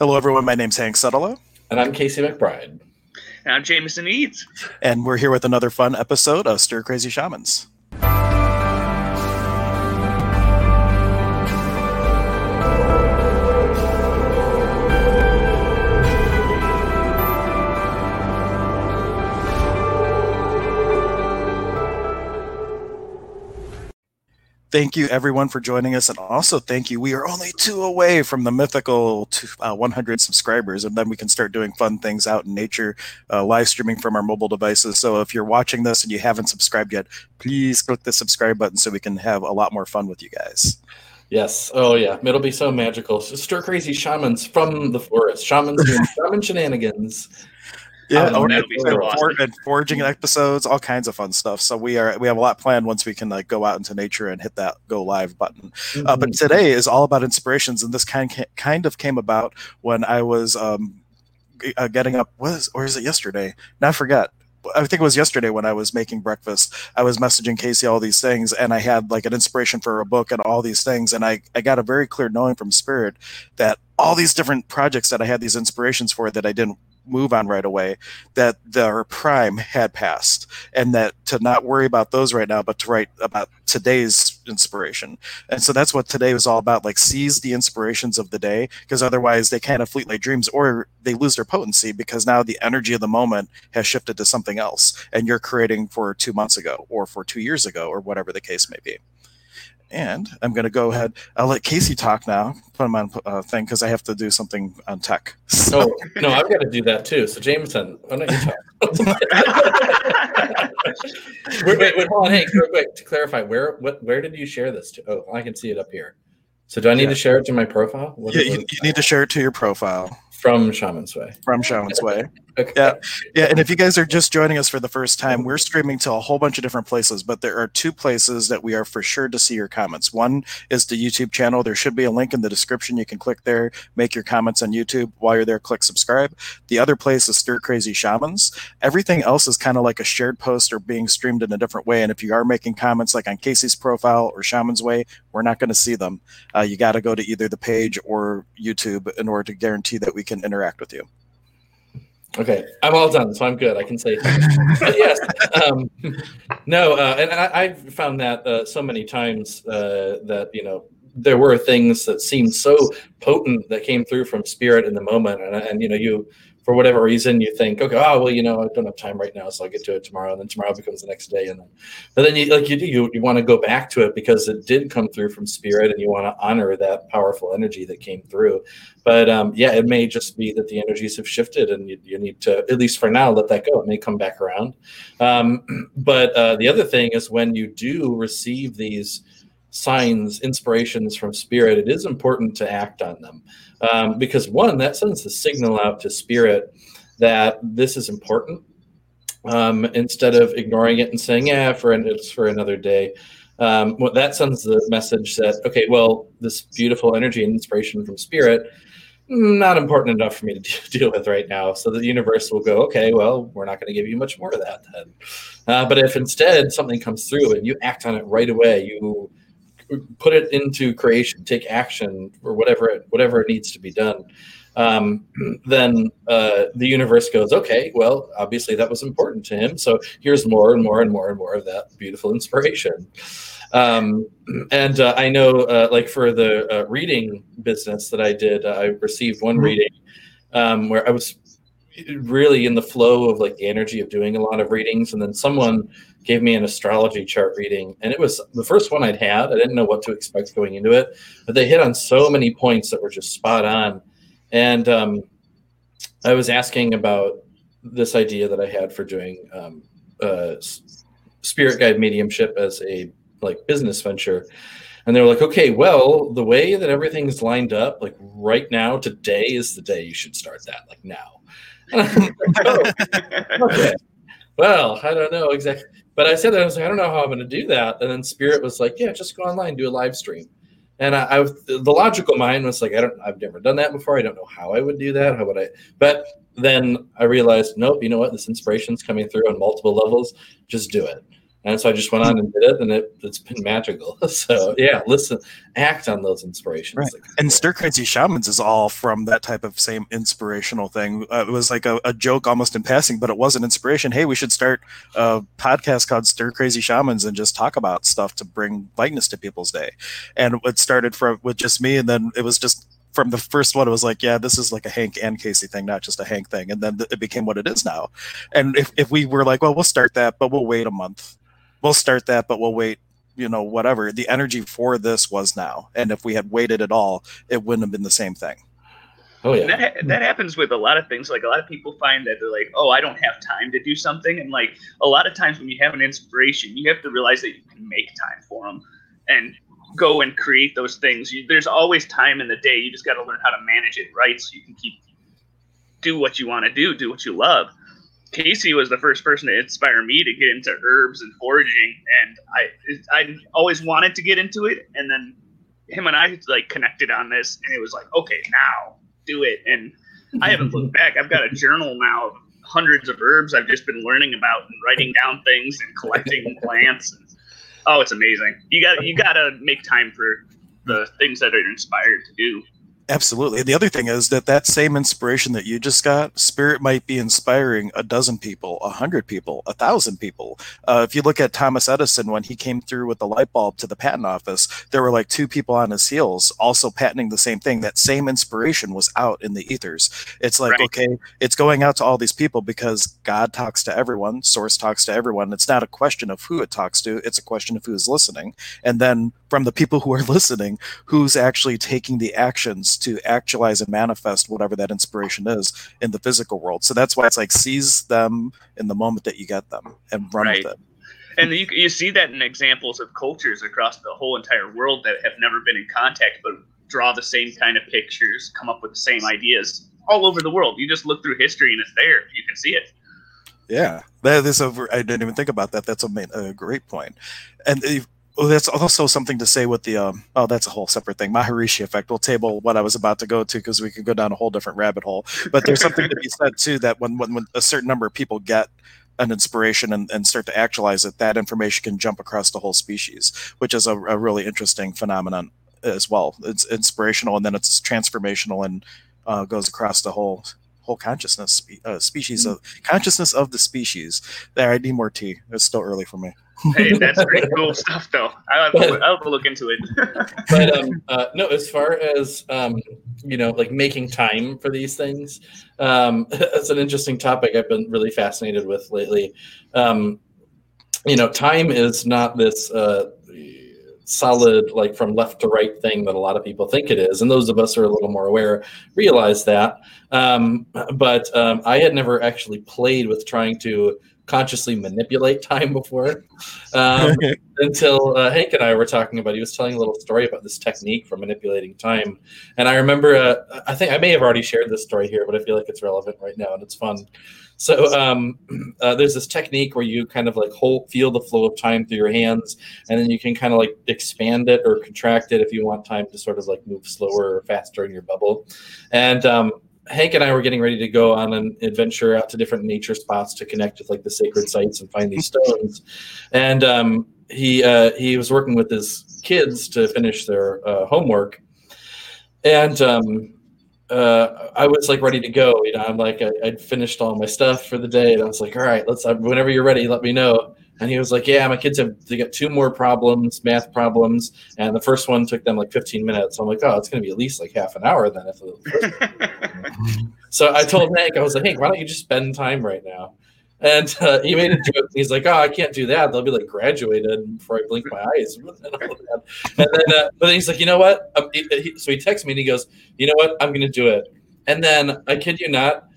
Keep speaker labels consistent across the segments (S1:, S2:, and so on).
S1: Hello, everyone. My name's Hank Sutalo.
S2: And I'm Casey McBride.
S3: And I'm Jameson Eads.
S1: And we're here with another fun episode of Stir Crazy Shamans. Thank you, everyone, for joining us. And also, thank you. We are only two away from the mythical two, uh, 100 subscribers, and then we can start doing fun things out in nature, uh, live streaming from our mobile devices. So, if you're watching this and you haven't subscribed yet, please click the subscribe button so we can have a lot more fun with you guys.
S2: Yes. Oh, yeah. It'll be so magical. Stir crazy shamans from the forest, shamans doing shaman shenanigans.
S1: Yeah, oh, and, so awesome. and, foraging episodes, all kinds of fun stuff. So we are we have a lot planned once we can like go out into nature and hit that go live button. Mm-hmm. Uh, but mm-hmm. today is all about inspirations, and this kind kind of came about when I was um, uh, getting up. Was or is it yesterday? Now I forget. I think it was yesterday when I was making breakfast. I was messaging Casey all these things, and I had like an inspiration for a book and all these things. And I, I got a very clear knowing from Spirit that all these different projects that I had these inspirations for that I didn't move on right away that their prime had passed and that to not worry about those right now but to write about today's inspiration. And so that's what today was all about like seize the inspirations of the day because otherwise they kind of fleet like dreams or they lose their potency because now the energy of the moment has shifted to something else and you're creating for two months ago or for two years ago or whatever the case may be and I'm going to go ahead. I'll let Casey talk now. Put him on uh, thing because I have to do something on tech.
S2: So. Oh no, I've got to do that too. So Jameson, why don't you talk? wait, wait, wait, hold on, Hank, real quick to clarify. Where, what, where did you share this to? Oh, I can see it up here. So do I need yeah. to share it to my profile?
S1: What yeah, you, you need to share it to your profile
S2: from Shaman's Way.
S1: From Shaman's Way. Okay. Yeah. Yeah. And if you guys are just joining us for the first time, we're streaming to a whole bunch of different places, but there are two places that we are for sure to see your comments. One is the YouTube channel. There should be a link in the description. You can click there, make your comments on YouTube. While you're there, click subscribe. The other place is Stir Crazy Shamans. Everything else is kind of like a shared post or being streamed in a different way. And if you are making comments like on Casey's profile or Shaman's Way, we're not going to see them. Uh, you got to go to either the page or YouTube in order to guarantee that we can interact with you.
S2: Okay, I'm all done, so I'm good. I can say yes. Um, no, uh, and I, have found that uh, so many times uh, that you know there were things that seemed so potent that came through from spirit in the moment, and, and you know you for whatever reason you think, okay, oh well, you know, I don't have time right now, so I'll get to it tomorrow, and then tomorrow becomes the next day, and then, but then you like you do you, you want to go back to it because it did come through from spirit, and you want to honor that powerful energy that came through. But um, yeah, it may just be that the energies have shifted, and you, you need to at least for now let that go. It may come back around. Um, but uh, the other thing is when you do receive these signs, inspirations from spirit, it is important to act on them um, because one that sends the signal out to spirit that this is important um, instead of ignoring it and saying yeah for it's for another day. Um, well, that sends the message that okay well this beautiful energy and inspiration from spirit not important enough for me to deal with right now. So the universe will go okay well we're not going to give you much more of that then. Uh, but if instead something comes through and you act on it right away you put it into creation, take action or whatever it, whatever it needs to be done, um, then uh, the universe goes, okay, well, obviously that was important to him. So here's more and more and more and more of that beautiful inspiration. Um, and uh, I know, uh, like for the uh, reading business that I did, I received one mm-hmm. reading um, where I was really in the flow of like the energy of doing a lot of readings, and then someone gave me an astrology chart reading, and it was the first one I'd had. I didn't know what to expect going into it, but they hit on so many points that were just spot on. And um, I was asking about this idea that I had for doing um, uh, spirit guide mediumship as a like business venture. And they were like, okay, well, the way that everything's lined up, like right now, today is the day you should start that, like now. Well, I don't know exactly. But I said that I was like, I don't know how I'm going to do that. And then Spirit was like, Yeah, just go online, do a live stream. And I, I the logical mind was like, I don't, I've never done that before. I don't know how I would do that. How would I? But then I realized, nope. You know what? This inspiration's coming through on multiple levels. Just do it. And so I just went on and did it, and it, it's been magical. So yeah, listen, act on those inspirations.
S1: Right. And Stir Crazy Shamans is all from that type of same inspirational thing. Uh, it was like a, a, joke almost in passing, but it was an inspiration. Hey, we should start a podcast called Stir Crazy Shamans and just talk about stuff to bring lightness to people's day. And it started from with just me, and then it was just from the first one, it was like, yeah, this is like a Hank and Casey thing, not just a Hank thing. And then it became what it is now. And if, if we were like, well, we'll start that, but we'll wait a month we'll start that, but we'll wait, you know, whatever. The energy for this was now. And if we had waited at all, it wouldn't have been the same thing.
S3: Oh yeah. that, that happens with a lot of things. Like a lot of people find that they're like, oh, I don't have time to do something. And like a lot of times when you have an inspiration, you have to realize that you can make time for them and go and create those things. You, there's always time in the day. You just got to learn how to manage it right so you can keep do what you want to do, do what you love. Casey was the first person to inspire me to get into herbs and foraging, and I I always wanted to get into it, and then him and I like connected on this, and it was like, okay, now do it, and I haven't looked back. I've got a journal now of hundreds of herbs I've just been learning about and writing down things and collecting plants. And, oh, it's amazing. You got you got to make time for the things that are inspired to do.
S1: Absolutely. And the other thing is that that same inspiration that you just got, spirit might be inspiring a dozen people, a hundred people, a thousand people. Uh, if you look at Thomas Edison, when he came through with the light bulb to the patent office, there were like two people on his heels also patenting the same thing. That same inspiration was out in the ethers. It's like, right. okay, it's going out to all these people because God talks to everyone, source talks to everyone. It's not a question of who it talks to, it's a question of who is listening. And then from the people who are listening, who's actually taking the actions to actualize and manifest whatever that inspiration is in the physical world. So that's why it's like seize them in the moment that you get them and run right. with it.
S3: And you, you see that in examples of cultures across the whole entire world that have never been in contact, but draw the same kind of pictures, come up with the same ideas all over the world. You just look through history and it's there. You can see it.
S1: Yeah, that is over. I didn't even think about that. That's a, main, a great point. And well, that's also something to say with the um, oh that's a whole separate thing. Maharishi effect we'll table what i was about to go to because we could go down a whole different rabbit hole. But there's something to be said too that when, when, when a certain number of people get an inspiration and, and start to actualize it that information can jump across the whole species which is a, a really interesting phenomenon as well. It's inspirational and then it's transformational and uh, goes across the whole whole consciousness uh, species mm-hmm. of consciousness of the species. There i need more tea. It's still early for me
S3: hey, that's pretty cool stuff, though. I'll have, to, I'll have to look into it.
S2: but um, uh, no, as far as um, you know, like making time for these things, um, it's an interesting topic I've been really fascinated with lately. Um, you know, time is not this uh, solid, like from left to right thing that a lot of people think it is, and those of us who are a little more aware realize that. Um, but um, I had never actually played with trying to consciously manipulate time before um, until uh, Hank and I were talking about. He was telling a little story about this technique for manipulating time, and I remember. Uh, I think I may have already shared this story here, but I feel like it's relevant right now and it's fun. So um, uh, there's this technique where you kind of like hold, feel the flow of time through your hands, and then you can kind of like expand it or contract it if you want time to sort of like move slower or faster in your bubble. And um, Hank and I were getting ready to go on an adventure out to different nature spots to connect with like the sacred sites and find these stones. And um, he uh, he was working with his kids to finish their uh, homework, and um, uh, I was like ready to go. You know, I'm like I, would finished all my stuff for the day, and I was like, all right, let's. Uh, whenever you're ready, let me know. And he was like, "Yeah, my kids have they got two more problems, math problems, and the first one took them like 15 minutes." I'm like, "Oh, it's going to be at least like half an hour then." If so I told Hank, I was like, "Hank, why don't you just spend time right now?" And uh, he made a joke. He's like, "Oh, I can't do that. They'll be like graduated before I blink my eyes." and then, uh, but then he's like, "You know what?" Um, he, he, so he texts me and he goes, "You know what? I'm going to do it." And then I kid you not,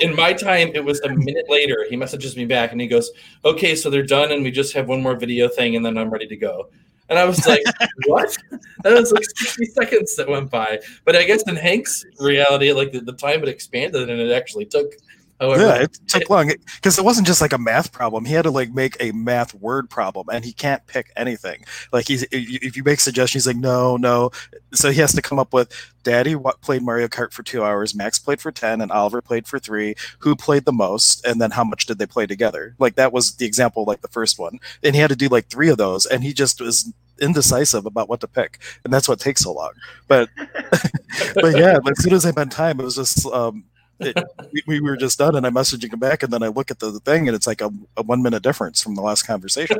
S2: in my time, it was a minute later. He messages me back and he goes, "Okay, so they're done, and we just have one more video thing, and then I'm ready to go." And I was like, "What?" That was like 60 seconds that went by. But I guess in Hank's reality, like the, the time it expanded, and it actually took
S1: However, yeah, it took long because it wasn't just like a math problem. He had to like make a math word problem, and he can't pick anything. Like he's if you make suggestions, he's like no, no. So he has to come up with Daddy played Mario Kart for two hours, Max played for ten, and Oliver played for three. Who played the most, and then how much did they play together? Like that was the example, like the first one, and he had to do like three of those, and he just was indecisive about what to pick, and that's what takes so long. But but yeah, as soon as I had time, it was just um, it, we, we, were just done, and I'm messaging him back, and then I look at the, the thing, and it's like a, a, one minute difference from the last conversation.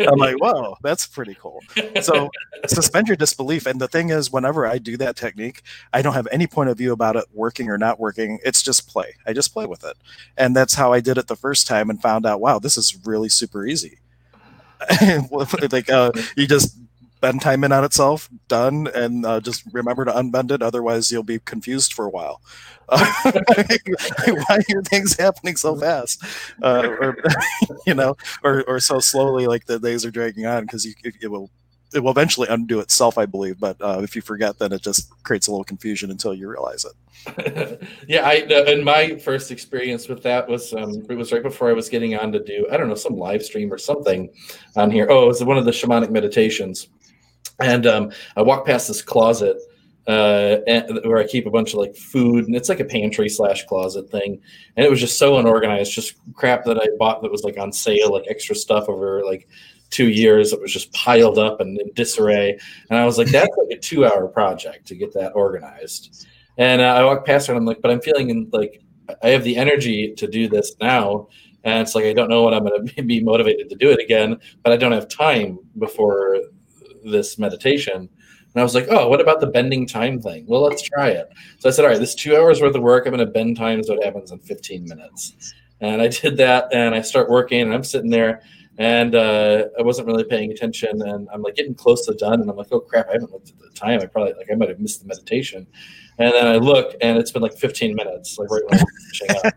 S1: I'm like, wow, that's pretty cool. So suspend your disbelief. And the thing is, whenever I do that technique, I don't have any point of view about it working or not working. It's just play. I just play with it, and that's how I did it the first time, and found out, wow, this is really super easy. like uh, you just bend time in on itself, done, and uh, just remember to unbend it. Otherwise, you'll be confused for a while. Uh, why are things happening so fast, uh, or you know, or or so slowly? Like the days are dragging on because you it will it will eventually undo itself, I believe. But uh, if you forget, then it just creates a little confusion until you realize
S2: it. yeah, I and my first experience with that was um, it was right before I was getting on to do I don't know some live stream or something on here. Oh, it was one of the shamanic meditations and um, I walk past this closet uh, where I keep a bunch of like food, and it's like a pantry slash closet thing. And it was just so unorganized, just crap that I bought that was like on sale, like extra stuff over like two years. It was just piled up and in disarray. And I was like, that's like a two hour project to get that organized. And uh, I walk past her and I'm like, but I'm feeling in, like I have the energy to do this now. And it's like, I don't know when I'm going to be motivated to do it again, but I don't have time before this meditation. And I was like, oh, what about the bending time thing? Well, let's try it. So I said, all right, this two hours worth of work, I'm going to bend time so it happens in 15 minutes. And I did that and I start working and I'm sitting there and uh, I wasn't really paying attention and I'm like getting close to done and I'm like, oh crap, I haven't looked at the time. I probably like I might have missed the meditation. And then I look and it's been like 15 minutes, like right when I'm finishing up.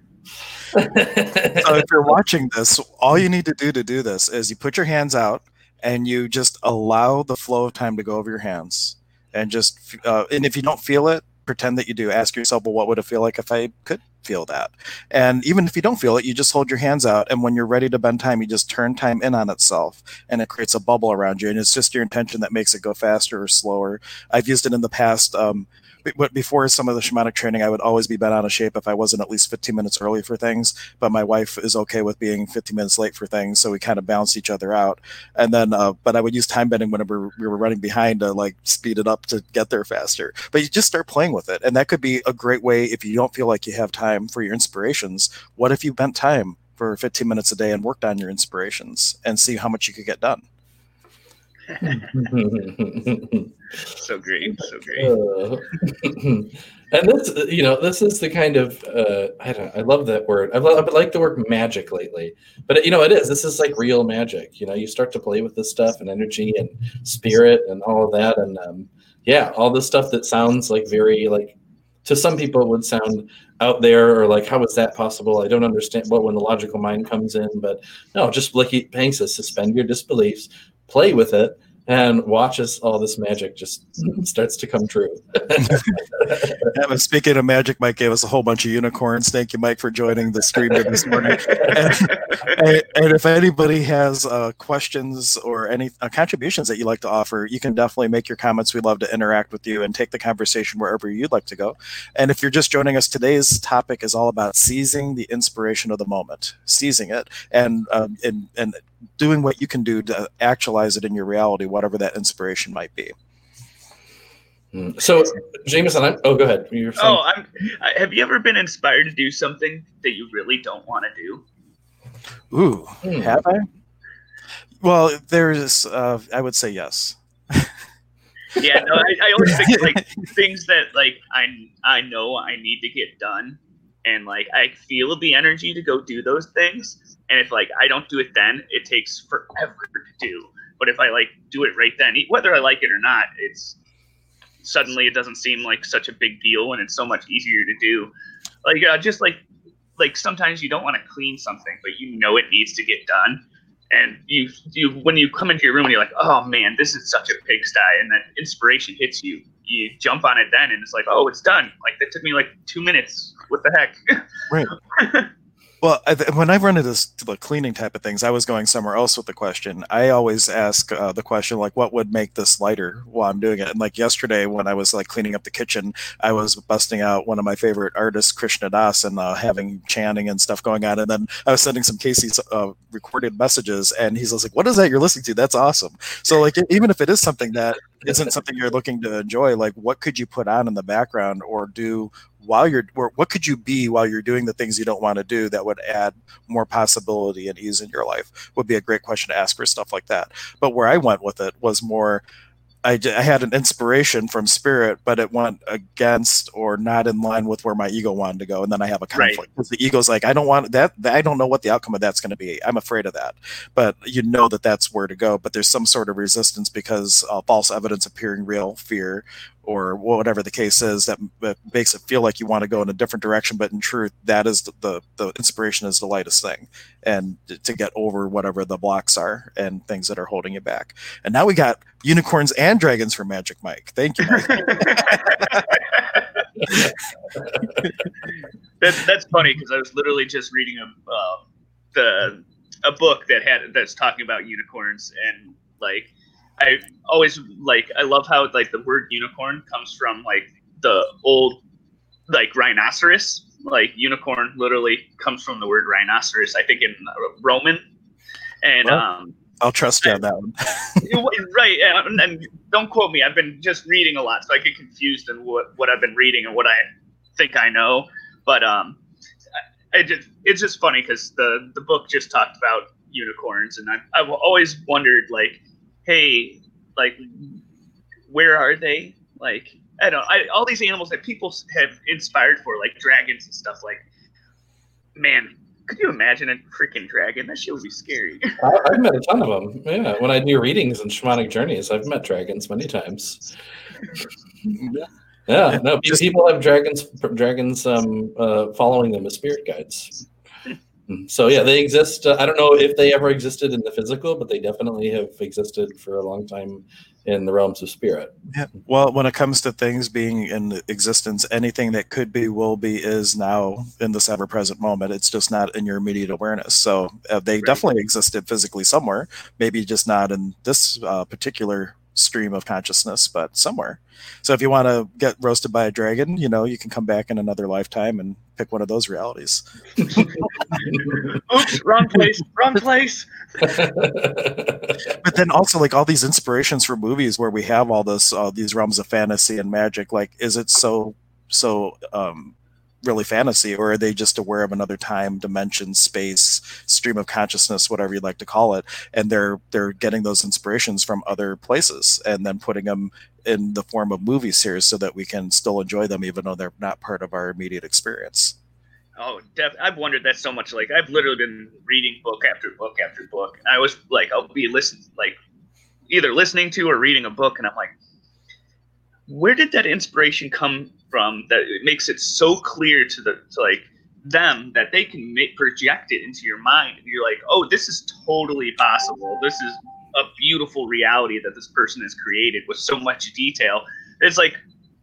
S1: so if you're watching this, all you need to do to do this is you put your hands out and you just allow the flow of time to go over your hands and just uh, and if you don't feel it pretend that you do. Ask yourself well what would it feel like if i could feel that? And even if you don't feel it you just hold your hands out and when you're ready to bend time you just turn time in on itself and it creates a bubble around you and it's just your intention that makes it go faster or slower. I've used it in the past um, but before some of the shamanic training, I would always be bent out of shape if I wasn't at least 15 minutes early for things. But my wife is okay with being 15 minutes late for things, so we kind of balance each other out. And then, uh, but I would use time bending whenever we were running behind to like speed it up to get there faster. But you just start playing with it, and that could be a great way if you don't feel like you have time for your inspirations. What if you bent time for 15 minutes a day and worked on your inspirations and see how much you could get done?
S3: So great, so great. Uh,
S2: and this, you know, this is the kind of uh, I don't. I love that word. I love. I like the word magic lately, but you know, it is. This is like real magic. You know, you start to play with this stuff and energy and spirit and all of that, and um, yeah, all this stuff that sounds like very like to some people it would sound out there or like how is that possible i don't understand what when the logical mind comes in but no just like he says suspend your disbeliefs play with it and watch as all this magic just starts to come true.
S1: yeah, speaking of magic, Mike gave us a whole bunch of unicorns. Thank you, Mike, for joining the stream this morning. and, and, and, if anybody has uh, questions or any uh, contributions that you'd like to offer, you can definitely make your comments. We'd love to interact with you and take the conversation wherever you'd like to go. And if you're just joining us, today's topic is all about seizing the inspiration of the moment, seizing it, and um, and and doing what you can do to actualize it in your reality, whatever that inspiration might be.
S2: Hmm. So, Jameson, I'm, oh, go ahead.
S3: oh, I'm, have you ever been inspired to do something that you really don't want to do?
S1: Ooh, hmm. have I? Well, there's, uh, I would say yes.
S3: yeah, no, I, I always think like things that like I I know I need to get done, and like I feel the energy to go do those things, and if like I don't do it then, it takes forever to do. But if I like do it right then, whether I like it or not, it's suddenly it doesn't seem like such a big deal, and it's so much easier to do. Like uh, just like like sometimes you don't want to clean something, but you know it needs to get done, and you you when you come into your room and you're like, oh man, this is such a pigsty, and that inspiration hits you, you jump on it then, and it's like, oh, it's done. Like that took me like two minutes. What the heck?
S1: Right. Well, I when I run into this, the cleaning type of things, I was going somewhere else with the question. I always ask uh, the question like, "What would make this lighter?" while I'm doing it. And like yesterday, when I was like cleaning up the kitchen, I was busting out one of my favorite artists, Krishna Das, and uh, having chanting and stuff going on. And then I was sending some Casey's uh, recorded messages, and he's like, "What is that you're listening to? That's awesome." So like, even if it is something that isn't something you're looking to enjoy, like, what could you put on in the background or do while you're or what could you be while you're doing the things you don't want to do that would add more possibility and ease in your life? Would be a great question to ask for stuff like that. But where i went with it was more I, I had an inspiration from spirit, but it went against or not in line with where my ego wanted to go, and then I have a conflict because right. the ego's like, I don't want that. I don't know what the outcome of that's going to be. I'm afraid of that, but you know that that's where to go. But there's some sort of resistance because uh, false evidence appearing real, fear, or whatever the case is that, that, makes it feel like you want to go in a different direction but in truth that is the, the, the inspiration is the lightest thing. And to get over whatever the blocks are and things that are holding you back. And now we got unicorns and dragons for magic mike. Thank you
S3: that's, that's funny because i was literally just reading a, uh, the a book that had that's talking about unicorns and like I always like I love how like the word unicorn comes from like the old like rhinoceros. Like unicorn literally comes from the word rhinoceros. I think in Roman, and well, um,
S1: I'll trust you on that one.
S3: right, and, and, don't quote me. I've been just reading a lot, so I get confused in what what I've been reading and what I think I know. But um, it just, it's just funny because the the book just talked about unicorns, and I've, I've always wondered like hey, like, where are they? Like, I don't know. I, all these animals that people have inspired for, like dragons and stuff. Like, man, could you imagine a freaking dragon? That shit would be scary.
S2: I, have met a ton of them. Yeah, when I do readings and shamanic journeys, I've met dragons many times. yeah, no, people have dragons, dragons, um, uh, following them as spirit guides. So yeah, they exist. Uh, I don't know if they ever existed in the physical, but they definitely have existed for a long time in the realms of spirit.
S1: Yeah. Well, when it comes to things being in existence, anything that could be, will be, is now in this ever-present moment. It's just not in your immediate awareness. So uh, they right. definitely existed physically somewhere, maybe just not in this uh, particular stream of consciousness, but somewhere. So if you want to get roasted by a dragon, you know, you can come back in another lifetime and pick one of those realities.
S3: Oops, wrong place, wrong place.
S1: but then also like all these inspirations for movies where we have all this all these realms of fantasy and magic, like is it so so um really fantasy or are they just aware of another time dimension space stream of consciousness whatever you'd like to call it and they're they're getting those inspirations from other places and then putting them in the form of movie series so that we can still enjoy them even though they're not part of our immediate experience.
S3: Oh def- i've wondered that so much like i've literally been reading book after book after book and i was like i'll be listening like either listening to or reading a book and i'm like where did that inspiration come from that it makes it so clear to the to like them that they can make project it into your mind and you're like oh this is totally possible. This is a beautiful reality that this person has created with so much detail it's like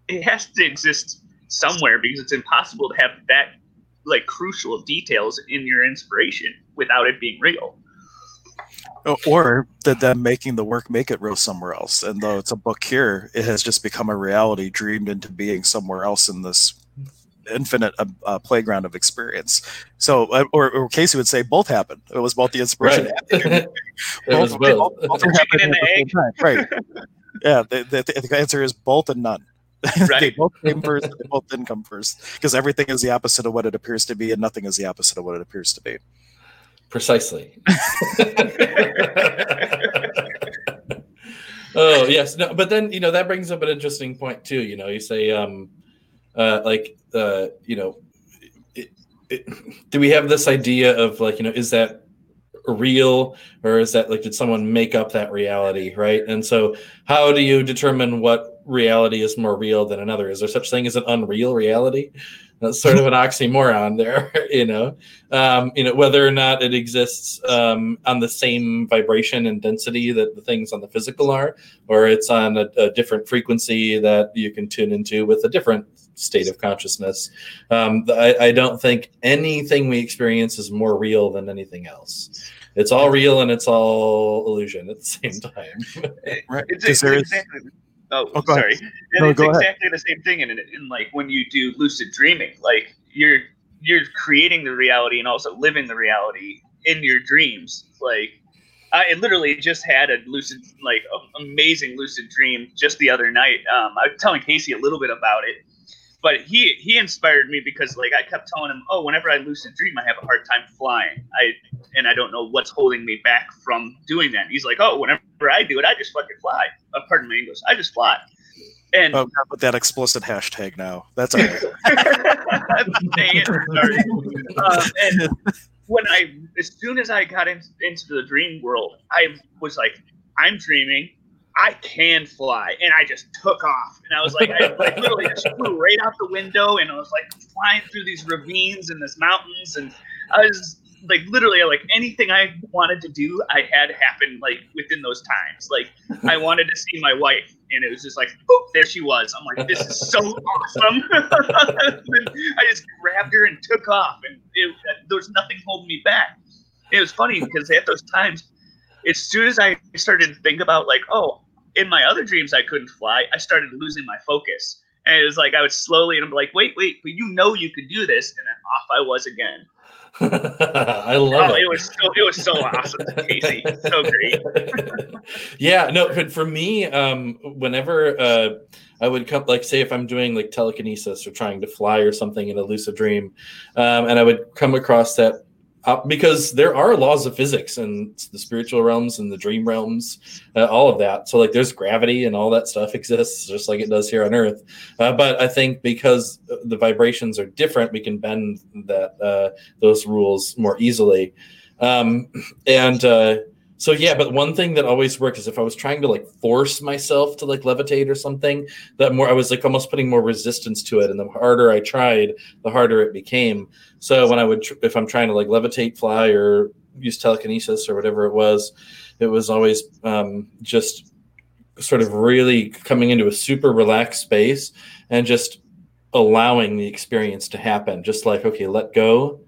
S3: it has to exist somewhere because it's impossible to have that like crucial details in your inspiration without it being real.
S1: Uh, or that them making the work make it real somewhere else. And though it's a book here it has just become a reality dreamed into being somewhere else in this infinite uh, uh, playground of experience so uh, or, or, casey would say both happened it was both the inspiration right.
S2: it both, both. both, both
S1: right yeah the, the, the, answer is both and none right. they both came first they both didn't come first because everything is the opposite of what it appears to be and nothing is the opposite of what it appears to be
S2: Precisely. oh yes, no, but then you know that brings up an interesting point too. You know, you say um, uh, like uh, you know, it, it, do we have this idea of like you know is that real or is that like did someone make up that reality right and so how do you determine what reality is more real than another. Is there such thing as an unreal reality? That's sort of an oxymoron there, you know. Um, you know whether or not it exists um, on the same vibration and density that the things on the physical are, or it's on a, a different frequency that you can tune into with a different state of consciousness. Um, I, I don't think anything we experience is more real than anything else it's all real and it's all illusion at the same time.
S3: right. It's, it's exactly, oh, oh sorry. No, it's exactly ahead. the same thing in, in like when you do lucid dreaming. Like you're you're creating the reality and also living the reality in your dreams. Like I literally just had a lucid, like amazing lucid dream just the other night. Um, I was telling Casey a little bit about it, but he he inspired me because like I kept telling him, oh, whenever I lucid dream, I have a hard time flying. I and I don't know what's holding me back from doing that. And he's like, oh, whenever I do it, I just fucking fly. Uh, pardon my English, I just fly. And
S1: oh, with that explicit hashtag now. That's all right.
S3: Dang it, sorry. Um, and when I, as soon as I got in, into the dream world, I was like, I'm dreaming. I can fly, and I just took off. And I was like, I like literally just flew right out the window, and I was like flying through these ravines and these mountains, and I was like literally like anything I wanted to do, I had happen like within those times. Like I wanted to see my wife, and it was just like, boop, there she was. I'm like, this is so awesome. I just grabbed her and took off, and it, there was nothing holding me back. It was funny because at those times, as soon as I started to think about like, oh, in my other dreams I couldn't fly, I started losing my focus. And it was like I would slowly and I'm like, wait, wait, but you know you could do this, and then off I was again.
S2: I love oh, it.
S3: It was so it was so awesome, Casey. So great.
S2: yeah, no, but for me, um, whenever uh, I would come, like, say, if I'm doing like telekinesis or trying to fly or something in a lucid dream, um, and I would come across that uh, because there are laws of physics and the spiritual realms and the dream realms, uh, all of that. So like there's gravity and all that stuff exists just like it does here on Earth. Uh, but I think because the vibrations are different, we can bend that uh, those rules more easily. Um, and uh, so yeah, but one thing that always worked is if I was trying to like force myself to like levitate or something, that more I was like almost putting more resistance to it, and the harder I tried, the harder it became. So when I would, if I'm trying to like levitate, fly, or use telekinesis or whatever it was, it was always um, just sort of really coming into a super relaxed space and just allowing the experience to happen. Just like okay, let go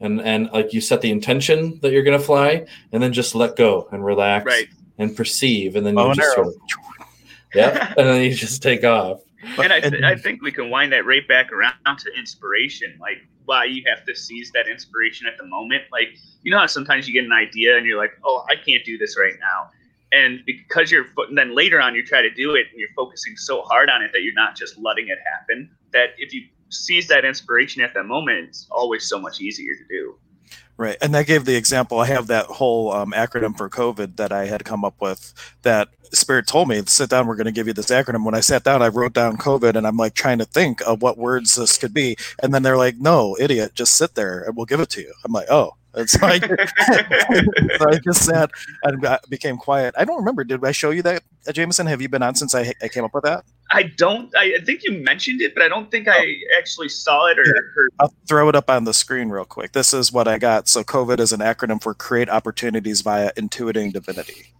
S2: and and like you set the intention that you're going to fly and then just let go and relax
S3: right.
S2: and perceive. And then you just sort of, yeah and then you just take off.
S3: And I, th- I think we can wind that right back around to inspiration. Like why you have to seize that inspiration at the moment. Like you know how sometimes you get an idea and you're like oh i can't do this right now. And because you're and then later on you try to do it and you're focusing so hard on it that you're not just letting it happen that if you seize that inspiration at that moment, it's always so much easier to do.
S1: Right. And that gave the example. I have that whole um, acronym for COVID that I had come up with that Spirit told me, sit down, we're going to give you this acronym. When I sat down, I wrote down COVID and I'm like trying to think of what words this could be. And then they're like, no, idiot, just sit there and we'll give it to you. I'm like, oh, it's like so I just sat and became quiet. I don't remember. Did I show you that, uh, Jameson? Have you been on since I, I came up with that?
S3: I don't. I think you mentioned it, but I don't think I oh. actually saw it or yeah. heard.
S1: I'll throw it up on the screen real quick. This is what I got. So COVID is an acronym for Create Opportunities via Intuiting Divinity.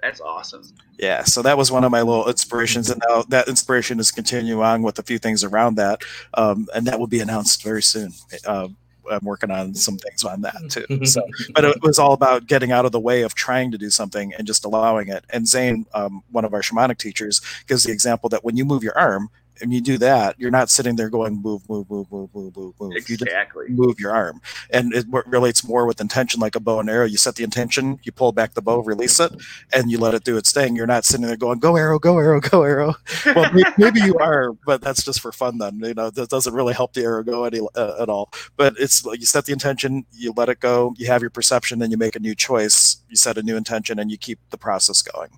S3: That's awesome.
S1: Yeah, so that was one of my little inspirations, and now that inspiration is continuing on with a few things around that, um, and that will be announced very soon. Um, I'm working on some things on that too. So, but it was all about getting out of the way of trying to do something and just allowing it. And Zane, um, one of our shamanic teachers, gives the example that when you move your arm, and you do that, you're not sitting there going move, move, move, move, move, move, move.
S3: Exactly.
S1: You move your arm, and it relates more with intention, like a bow and arrow. You set the intention, you pull back the bow, release it, and you let it do its thing. You're not sitting there going go arrow, go arrow, go arrow. Well, maybe you are, but that's just for fun. Then you know that doesn't really help the arrow go any uh, at all. But it's like you set the intention, you let it go, you have your perception, then you make a new choice. You set a new intention, and you keep the process going.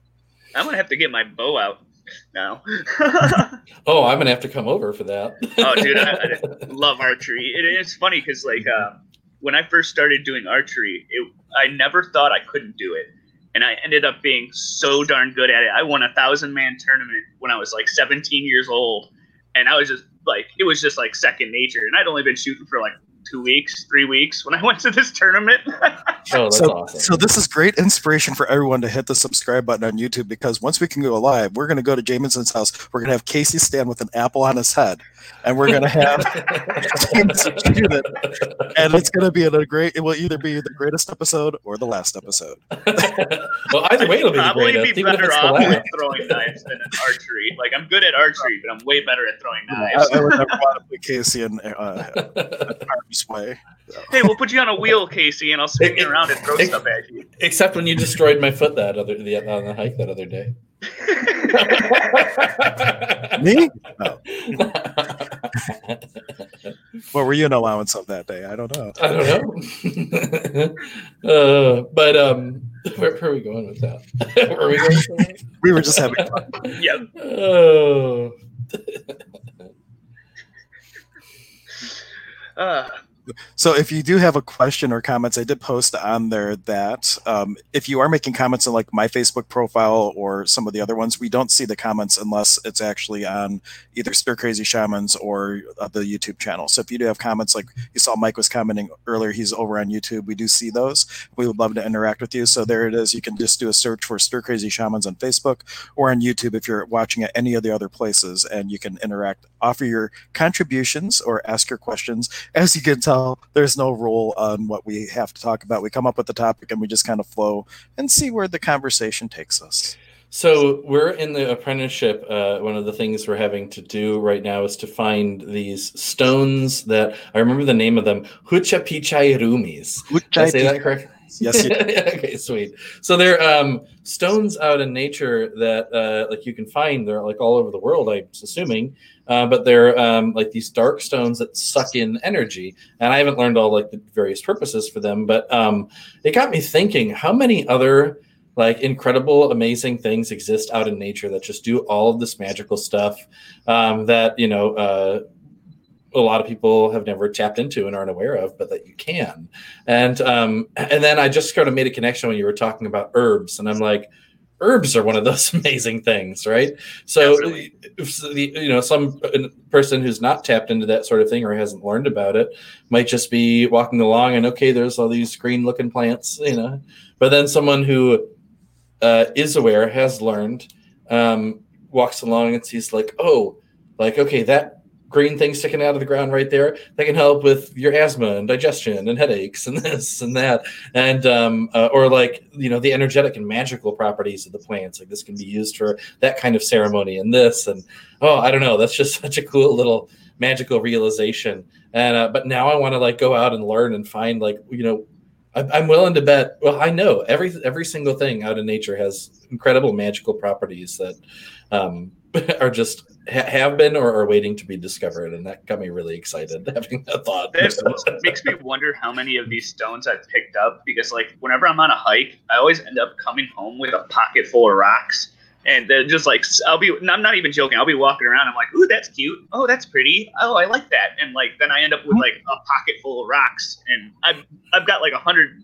S3: I'm gonna have to get my bow out now.
S2: oh, I'm gonna have to come over for that.
S3: oh, dude, I, I love archery. It, it's funny because like uh, when I first started doing archery, it, I never thought I couldn't do it, and I ended up being so darn good at it. I won a thousand man tournament when I was like 17 years old, and I was just like, it was just like second nature. And I'd only been shooting for like two weeks, three weeks when I went to this tournament.
S1: oh, so, awesome. so this is great inspiration for everyone to hit the subscribe button on YouTube because once we can go live, we're going to go to Jameson's house. We're going to have Casey stand with an apple on his head, and we're going to have and it's going to be a great. It will either be the greatest episode or the last episode.
S2: well, either way, it'll be
S3: probably
S2: great.
S3: be better off with throwing knives than archery. Like I'm good at archery, but I'm way better at throwing knives.
S1: I, I would never want to put Casey in uh, way.
S3: So. Hey, we'll put you on a wheel, Casey, and I'll swing you around and throw it, stuff at you.
S2: Except when you destroyed my foot that other the, on the hike that other day.
S1: Me? No. what were you an allowance of that day? I don't know.
S2: I don't know. uh, but um, where, where, are we going with that? where are we going?
S1: we were just having
S3: fun. Yep. Oh.
S1: Uh, so if you do have a question or comments, I did post on there that um, if you are making comments on like my Facebook profile or some of the other ones, we don't see the comments unless it's actually on either Stir Crazy Shamans or uh, the YouTube channel. So if you do have comments, like you saw Mike was commenting earlier, he's over on YouTube. We do see those. We would love to interact with you. So there it is. You can just do a search for Stir Crazy Shamans on Facebook or on YouTube if you're watching at any of the other places, and you can interact, offer your contributions, or ask your questions. As you can tell there's no rule on what we have to talk about. We come up with the topic and we just kind of flow and see where the conversation takes us.
S2: So we're in the apprenticeship. Uh, one of the things we're having to do right now is to find these stones that I remember the name of them. Huchapichai rumis. Did I say that correct?
S1: Yes.
S2: okay, sweet. So they're um, stones out in nature that uh, like you can find. They're like all over the world. I'm assuming, uh, but they're um, like these dark stones that suck in energy. And I haven't learned all like the various purposes for them, but um, it got me thinking: how many other like incredible, amazing things exist out in nature that just do all of this magical stuff um, that you know uh, a lot of people have never tapped into and aren't aware of, but that you can. And um, and then I just kind of made a connection when you were talking about herbs, and I'm like, herbs are one of those amazing things, right? So, the, you know, some person who's not tapped into that sort of thing or hasn't learned about it might just be walking along and okay, there's all these green looking plants, you know, but then someone who uh, is aware, has learned, um, walks along and sees like, oh, like okay, that green thing sticking out of the ground right there that can help with your asthma and digestion and headaches and this and that. And um, uh, or like you know the energetic and magical properties of the plants. Like this can be used for that kind of ceremony and this and oh i don't know. That's just such a cool little magical realization. And uh, but now i want to like go out and learn and find like you know I'm willing to bet. Well, I know every every single thing out in nature has incredible magical properties that um, are just ha- have been or are waiting to be discovered, and that got me really excited having that thought.
S3: That makes me wonder how many of these stones I've picked up because, like, whenever I'm on a hike, I always end up coming home with a pocket full of rocks and they're just like I'll be I'm not even joking. I'll be walking around. I'm like, ooh, that's cute. Oh, that's pretty. Oh, I like that. And like then I end up with mm-hmm. like a pocket full of rocks, and I've I've got like a hundred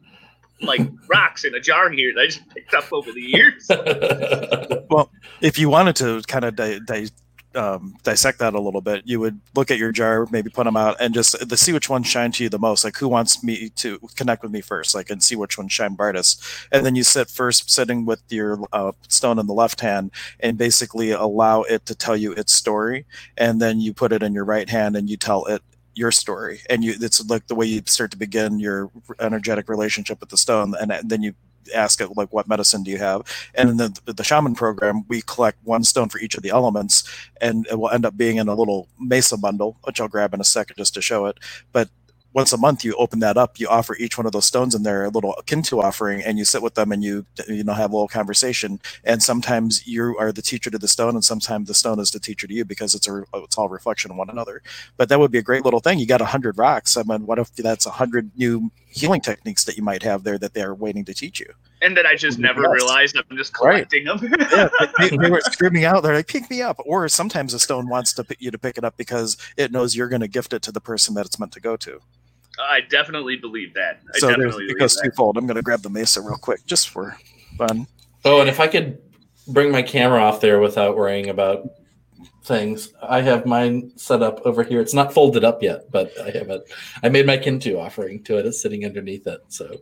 S3: like rocks in a jar here that I just picked up over the years.
S1: well, if you wanted to kind of di- di- um, dissect that a little bit, you would look at your jar, maybe put them out, and just to see which ones shine to you the most. Like who wants me to connect with me first, like and see which ones shine brightest. And then you sit first, sitting with your uh, stone in the left hand, and basically allow it to tell you its story. And then you put it in your right hand, and you tell it your story. And you, it's like the way you start to begin your energetic relationship with the stone, and uh, then you ask it like what medicine do you have and in the, the shaman program we collect one stone for each of the elements and it will end up being in a little mesa bundle which i'll grab in a second just to show it but once a month you open that up you offer each one of those stones in there a little kintu offering and you sit with them and you you know have a little conversation and sometimes you are the teacher to the stone and sometimes the stone is the teacher to you because it's a it's all reflection of one another but that would be a great little thing you got a hundred rocks i mean what if that's a hundred new healing techniques that you might have there that they're waiting to teach you
S3: and that I just never yes. realized I'm just collecting right. them. yeah,
S1: they, they, were screaming out. They're like, "Pick me up!" Or sometimes a stone wants to you to pick it up because it knows you're going to gift it to the person that it's meant to go to.
S3: I definitely believe that. I
S1: so it goes twofold. I'm going to grab the mesa real quick, just for Fun.
S2: Oh, and if I could bring my camera off there without worrying about things. I have mine set up over here. It's not folded up yet, but I have it. I made my Kintu offering to it. It's sitting underneath it. So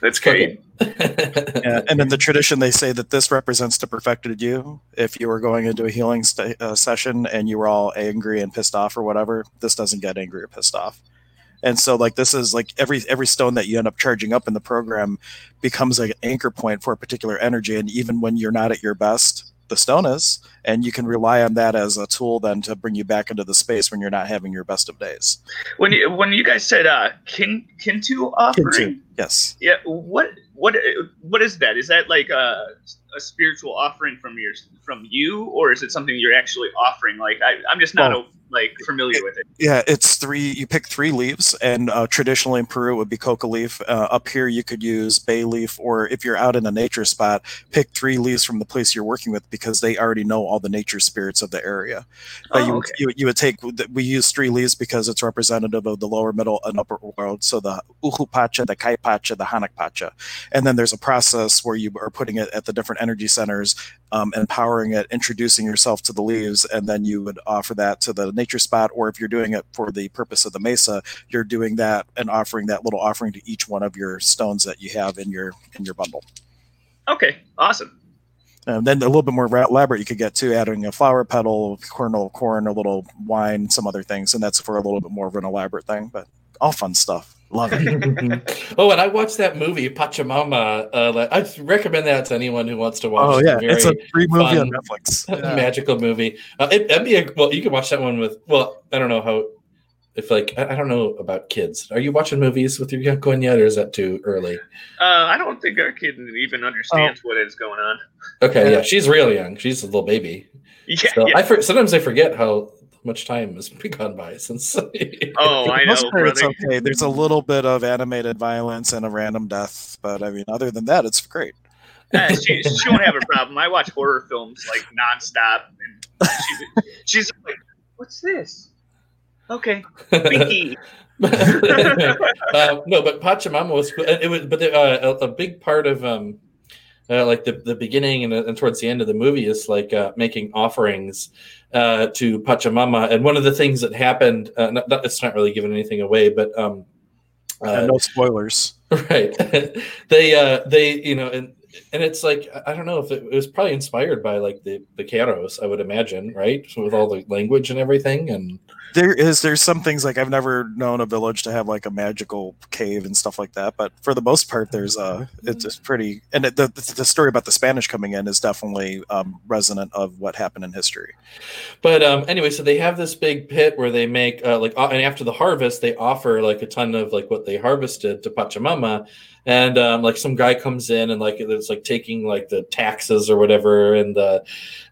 S3: that's great.
S1: yeah, and in the tradition, they say that this represents the perfected you. If you were going into a healing st- uh, session and you were all angry and pissed off or whatever, this doesn't get angry or pissed off. And so, like this is like every every stone that you end up charging up in the program becomes like an anchor point for a particular energy. And even when you're not at your best, the stone is, and you can rely on that as a tool then to bring you back into the space when you're not having your best of days.
S3: When you when you guys said uh kin kintu offering, kintu,
S1: yes,
S3: yeah. What what what is that? Is that like a a spiritual offering from your from you, or is it something you're actually offering? Like I, I'm just not. Oh. a like familiar with it.
S1: Yeah, it's three. You pick three leaves, and uh, traditionally in Peru it would be coca leaf. Uh, up here you could use bay leaf, or if you're out in a nature spot, pick three leaves from the place you're working with because they already know all the nature spirits of the area. Oh, you, okay. you, you would take. We use three leaves because it's representative of the lower, middle, and upper world. So the Ukhu Pacha, the Kay Pacha, the Hanak Pacha, and then there's a process where you are putting it at the different energy centers, um, empowering it, introducing yourself to the leaves, and then you would offer that to the nature spot, or if you're doing it for the purpose of the mesa, you're doing that and offering that little offering to each one of your stones that you have in your in your bundle.
S3: Okay, awesome.
S1: And then a little bit more elaborate, you could get to adding a flower petal, kernel, corn, a little wine, some other things, and that's for a little bit more of an elaborate thing. But all fun stuff. Love
S2: it. oh, and I watched that movie Pachamama. Uh, I recommend that to anyone who wants to watch.
S1: Oh yeah, it's a free movie on Netflix.
S2: Yeah. Magical movie. Uh, it, would be a well. You can watch that one with. Well, I don't know how. If like I, I don't know about kids. Are you watching movies with your young yet, or is that too early?
S3: Uh, I don't think our kid even understands oh. what is going on.
S2: Okay, yeah, she's really young. She's a little baby. Yeah, so yeah. I for, sometimes I forget how much time has gone by since.
S3: oh, I know. Part,
S1: it's okay. There's a little bit of animated violence and a random death, but I mean, other than that, it's great.
S3: Uh, she, she won't have a problem. I watch horror films like nonstop, and she's, she's like, "What's this?" Okay, Binky.
S2: uh, no, but Pachamama was it was, but uh, a, a, big part of um, uh, like the, the beginning and, and, towards the end of the movie is like uh, making offerings uh, to Pachamama. And one of the things that happened, uh, not, not, it's not really giving anything away, but um,
S1: uh, no spoilers,
S2: right? they uh, they you know and and it's like I don't know if it, it, was probably inspired by like the the Q'eros, I would imagine, right? So with all the language and everything, and
S1: there is there's some things like I've never known a village to have like a magical cave and stuff like that, but for the most part, there's a it's just pretty. And it, the the story about the Spanish coming in is definitely um, resonant of what happened in history.
S2: But um, anyway, so they have this big pit where they make uh, like, and after the harvest, they offer like a ton of like what they harvested to Pachamama, and um, like some guy comes in and like it's like taking like the taxes or whatever, and the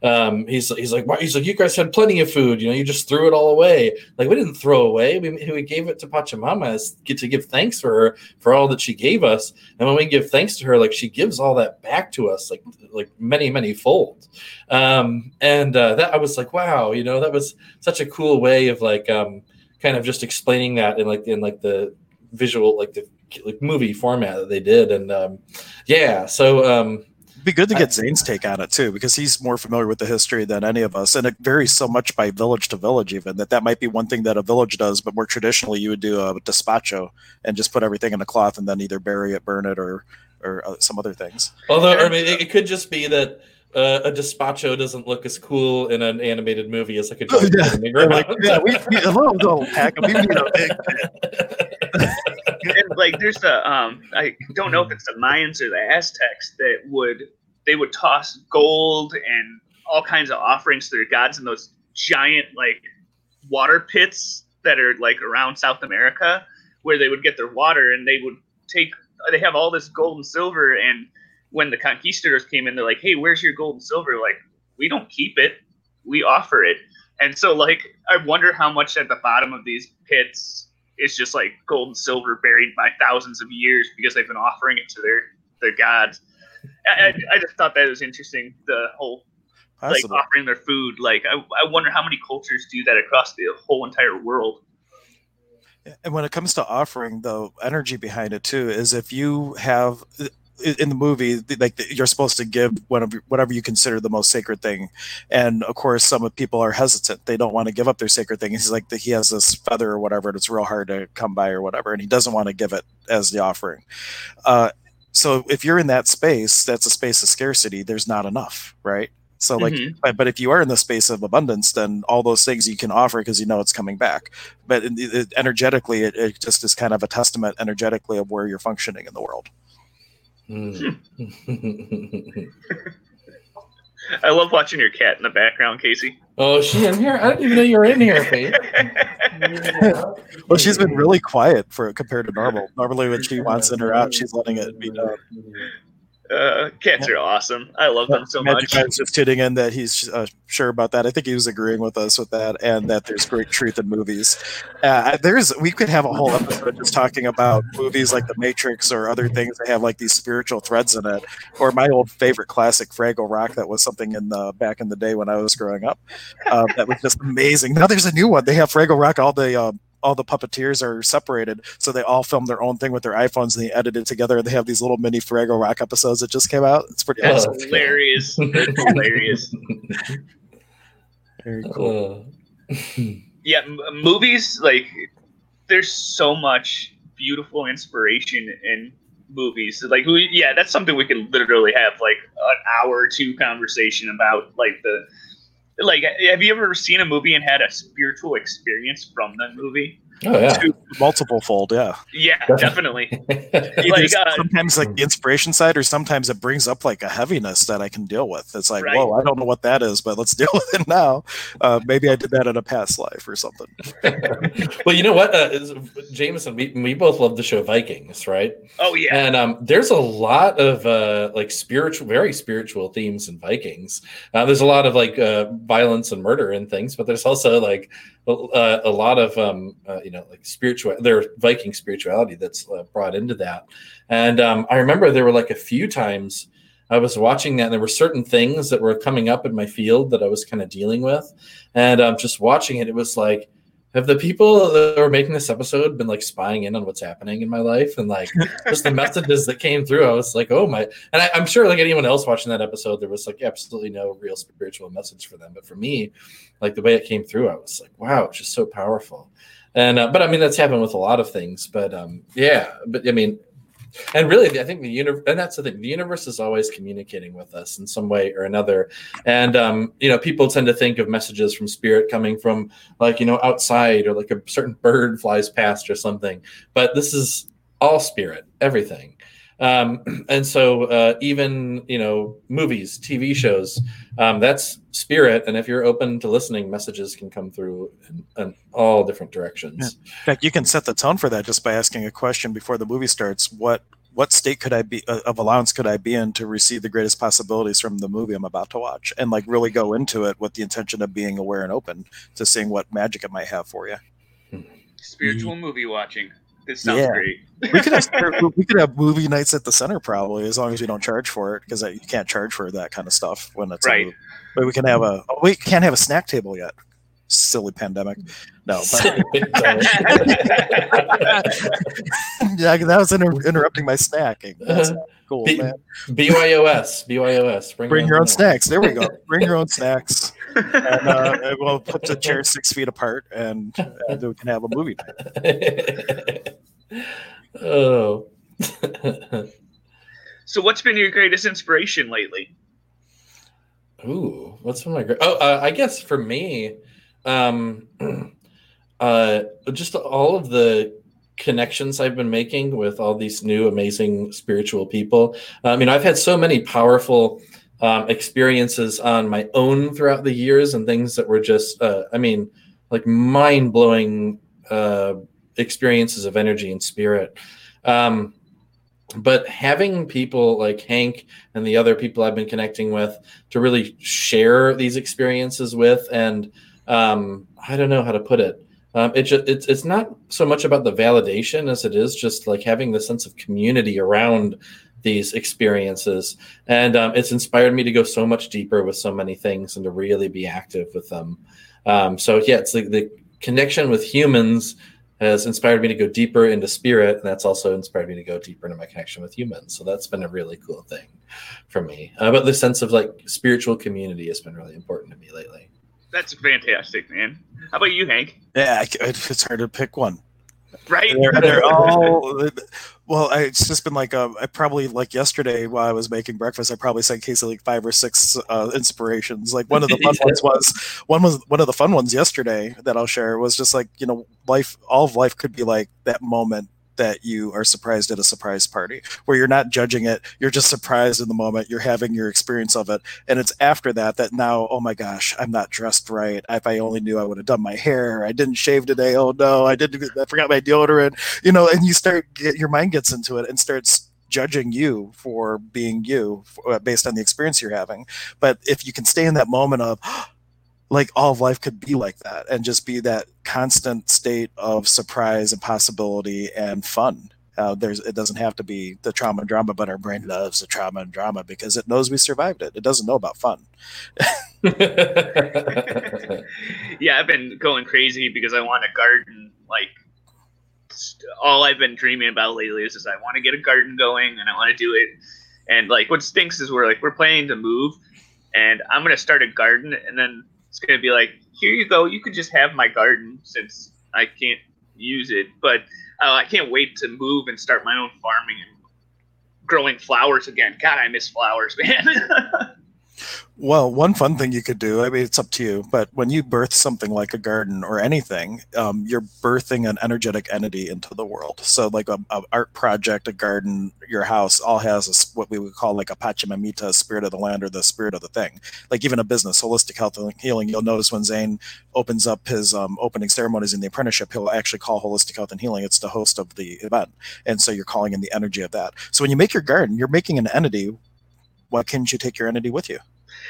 S2: um, he's he's like, he's like, you guys had plenty of food, you know, you just threw it all away. Like we didn't throw away, we, we gave it to Pachamama to give thanks for her for all that she gave us, and when we give thanks to her, like she gives all that back to us, like like many many fold. Um, and uh, that I was like, wow, you know, that was such a cool way of like um, kind of just explaining that in like in like the visual like the like movie format that they did, and um, yeah, so um,
S1: It'd be good to get Zane's take on it too, because he's more familiar with the history than any of us, and it varies so much by village to village. Even that that might be one thing that a village does, but more traditionally, you would do a despacho and just put everything in a cloth and then either bury it, burn it, or or uh, some other things.
S2: Although, I mean, it, it could just be that uh, a despacho doesn't look as cool in an animated movie as like a oh,
S1: yeah. like, yeah, we, we, a little, little pack. We need a big.
S3: like there's the um I don't know if it's the Mayans or the Aztecs that would they would toss gold and all kinds of offerings to their gods in those giant like water pits that are like around South America where they would get their water and they would take they have all this gold and silver and when the conquistadors came in they're like hey where's your gold and silver? Like we don't keep it. We offer it. And so like i wonder how much at the bottom of these pits it's just like gold and silver buried by thousands of years because they've been offering it to their their gods. I, I just thought that was interesting. The whole like offering their food. Like I, I wonder how many cultures do that across the whole entire world.
S1: And when it comes to offering, the energy behind it too is if you have in the movie, like you're supposed to give whatever whatever you consider the most sacred thing, and of course, some people are hesitant; they don't want to give up their sacred thing. He's like he has this feather or whatever, and it's real hard to come by or whatever, and he doesn't want to give it as the offering. Uh, so if you're in that space, that's a space of scarcity. There's not enough, right? So like, mm-hmm. but, but if you are in the space of abundance, then all those things you can offer because you know it's coming back. But it, it, energetically, it, it, just is kind of a testament energetically of where you're functioning in the world. Mm.
S3: I love watching your cat in the background, Casey.
S2: Oh, she in here? I didn't even know you were in here, Pete.
S1: well, she's been really quiet for compared to normal. Normally, when she wants to or out, she's letting it be done.
S3: Uh, cats are awesome. I love them so Magic
S1: much. just tuning in that he's uh, sure about that. I think he was agreeing with us with that, and that there's great truth in movies. Uh, there's we could have a whole episode just talking about movies like The Matrix or other things that have like these spiritual threads in it. Or my old favorite classic, Fraggle Rock, that was something in the back in the day when I was growing up. Uh, that was just amazing. Now there's a new one. They have Fraggle Rock. All the um, all the puppeteers are separated, so they all film their own thing with their iPhones and they edit it together. And they have these little mini Fraggle Rock episodes that just came out. It's pretty
S3: That's awesome. hilarious. hilarious.
S1: Very cool.
S3: Uh. yeah, m- movies like there's so much beautiful inspiration in movies. Like, we, yeah, that's something we can literally have like an hour or two conversation about, like the like have you ever seen a movie and had a spiritual experience from that movie
S2: Oh yeah,
S1: multiple fold. Yeah,
S3: yeah, definitely.
S1: like, uh, sometimes like the inspiration side, or sometimes it brings up like a heaviness that I can deal with. It's like, right. whoa, I don't know what that is, but let's deal with it now. Uh, maybe I did that in a past life or something.
S2: well, you know what, uh, Jameson, we, we both love the show Vikings, right?
S3: Oh yeah,
S2: and um, there's a lot of uh, like spiritual, very spiritual themes in Vikings. Uh, there's a lot of like uh, violence and murder and things, but there's also like a, a lot of um, uh, you know like spiritual their Viking spirituality that's uh, brought into that. And um, I remember there were like a few times I was watching that, and there were certain things that were coming up in my field that I was kind of dealing with, and um, just watching it, it was like have the people that were making this episode been like spying in on what's happening in my life? And like just the messages that came through i was like oh my and I, am sure like anyone else watching that episode there was like absolutely no real spiritual message for them. But for me like the way it came through i was like wow it's just so powerful. And uh, but i mean that's happened with a lot of things but um yeah but i mean and really i think the universe and that's the thing the universe is always communicating with us in some way or another. And um, you know people tend to think of messages from spirit coming from like you know outside or like a certain bird flies past or something. But this is all spirit everything um, and so uh, even you know movies tv shows um, that's spirit. And if you're open to listening messages can come through in, in all different directions.
S1: Yeah. in fact you can set the tone for that just by asking a question before the movie starts. What what state could i be uh, of allowance could i be in to receive the greatest possibilities from the movie i'm about to watch? And like really go into it with the intention of being aware and open to seeing what magic it might have for you.
S3: Spiritual mm-hmm. movie watching this sounds yeah. great.
S1: we could have we could have movie nights at the center probably as long as we don't charge for it because you can't charge for that kind of stuff when it's
S3: right.
S1: but we can have a oh, we can't have a snack table yet. Silly pandemic. No, but, yeah, that was inter- interrupting my snacking. That's uh-huh. cool, B- man.
S2: BYOS, BYOS.
S1: Bring, Bring your own snacks. There we go. Bring your own snacks. And uh, we'll put the chairs six feet apart, and, and we can have a movie
S2: night. oh.
S3: so, what's been your greatest inspiration lately?
S2: Ooh, what's been my great? Oh, uh, I guess for me, um, uh, just all of the connections I've been making with all these new amazing spiritual people. I mean, I've had so many powerful um, experiences on my own throughout the years and things that were just, uh, I mean, like mind blowing uh, experiences of energy and spirit. Um, but having people like Hank and the other people I've been connecting with to really share these experiences with, and um, I don't know how to put it. Um, it just, it's it's not so much about the validation as it is just like having the sense of community around these experiences, and um, it's inspired me to go so much deeper with so many things and to really be active with them. Um, so yeah, it's like the connection with humans has inspired me to go deeper into spirit, and that's also inspired me to go deeper into my connection with humans. So that's been a really cool thing for me. Uh, but the sense of like spiritual community has been really important to me lately.
S3: That's fantastic, man. How about you, Hank?
S1: Yeah, it's hard to pick one.
S3: Right?
S1: They're, they're all well. I, it's just been like um, I probably like yesterday while I was making breakfast. I probably sent Casey like five or six uh, inspirations. Like one of the fun ones was one was one of the fun ones yesterday that I'll share was just like you know life. All of life could be like that moment that you are surprised at a surprise party where you're not judging it you're just surprised in the moment you're having your experience of it and it's after that that now oh my gosh i'm not dressed right. If i only knew i would have done my hair. I didn't shave today. Oh no i didn't i forgot my deodorant. You know and you start get your mind gets into it and starts judging you for being you uh, based on the experience you're having. But if you can stay in that moment of like all of life could be like that and just be that constant state of surprise and possibility and fun. Uh, there's it doesn't have to be the trauma and drama, but our brain loves the trauma and drama because it knows we survived it. It doesn't know about fun.
S3: yeah, I've been going crazy because I want a garden. Like all I've been dreaming about lately is, is I want to get a garden going and I want to do it. And like what stinks is we're like we're planning to move, and I'm gonna start a garden, and then it's to be like, here you go. You could just have my garden since I can't use it. But uh, I can't wait to move and start my own farming and growing flowers again. God, I miss flowers, man.
S1: Well, one fun thing you could do, I mean, it's up to you, but when you birth something like a garden or anything, um, you're birthing an energetic entity into the world. So, like a, a, art project, a garden, your house all has a, what we would call like a Pachamamita, spirit of the land or the spirit of the thing. Like even a business, holistic health and healing, you'll notice when Zane opens up his um, opening ceremonies in the apprenticeship, he'll actually call holistic health and healing. It's the host of the event. And so you're calling in the energy of that. So when you make your garden, you're making an entity. Why can't you take your entity with you?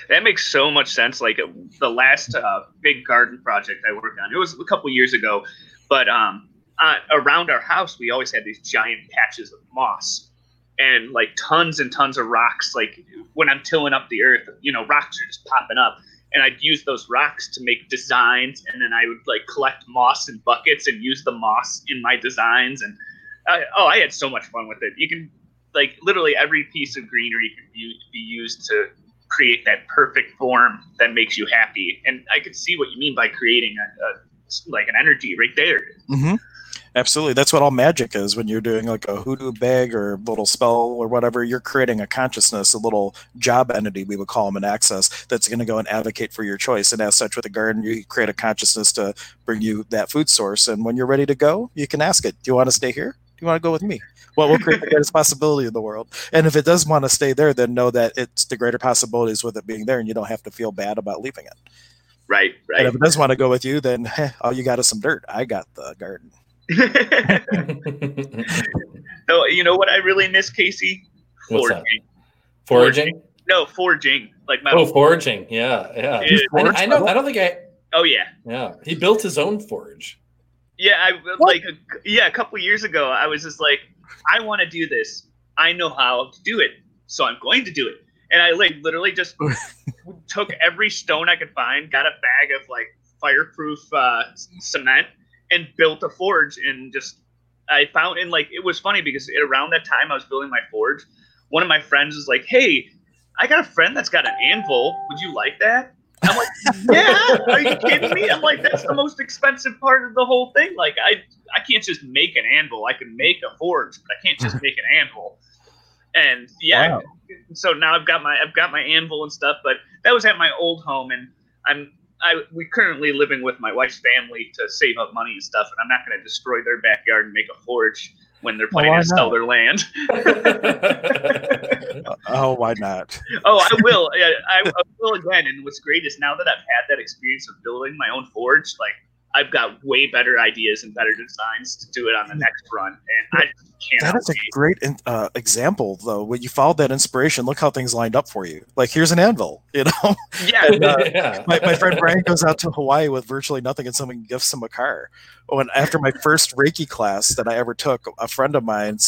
S3: That makes so much sense. Like the last uh, big garden project I worked on, it was a couple years ago, but um, uh, around our house we always had these giant patches of moss and like tons and tons of rocks. Like when I'm tilling up the earth, you know, rocks are just popping up. And I'd use those rocks to make designs, and then I would like collect moss in buckets and use the moss in my designs. And I, oh, I had so much fun with it. You can like literally every piece of greenery can be, be used to create that perfect form that makes you happy. And I could see what you mean by creating a, a like an energy right there.
S1: Mm-hmm. Absolutely. That's what all magic is when you're doing like a hoodoo bag or little spell or whatever. You're creating a consciousness, a little job entity, we would call them an access, that's going to go and advocate for your choice. And as such, with a garden, you create a consciousness to bring you that food source. And when you're ready to go, you can ask it, Do you want to stay here? Do you want to go with me? Well, we'll create the greatest possibility in the world. And if it does want to stay there, then know that it's the greater possibilities with it being there, and you don't have to feel bad about leaving it.
S3: Right, right.
S1: And if it does want to go with you, then hey, all you got is some dirt. I got the garden.
S3: no, you know what I really miss, Casey?
S2: Foraging. Foraging?
S3: No, foraging. Like
S2: my oh, forging. Yeah, yeah. I, I, know. I don't think I.
S3: Oh yeah.
S2: Yeah, he built his own forge.
S3: Yeah, I what? like yeah, a couple years ago, I was just like, I want to do this. I know how to do it, so I'm going to do it. And I like literally just took every stone I could find, got a bag of like fireproof uh, cement, and built a forge. And just I found and like it was funny because around that time I was building my forge. One of my friends was like, "Hey, I got a friend that's got an anvil. Would you like that?" I'm like, yeah, are you kidding me? I'm like, that's the most expensive part of the whole thing. Like, I I can't just make an anvil. I can make a forge, but I can't just make an anvil. And yeah, wow. so now I've got my I've got my anvil and stuff. But that was at my old home, and I'm I we currently living with my wife's family to save up money and stuff. And I'm not going to destroy their backyard and make a forge when they're oh, planning to sell their land.
S1: oh, why not?
S3: oh, I will. I, I, will again. And what's great is now that I've had that experience of building my own forge, like I've got way better ideas and better designs to do it on the next run. And I can't.
S1: That is a great uh, example, though. When you followed that inspiration, look how things lined up for you. Like here's an anvil, you know.
S3: Yeah. and, uh,
S1: yeah. My, my friend Brian goes out to Hawaii with virtually nothing, and someone gifts him a car when after my first Reiki class that I ever took, a friend of mine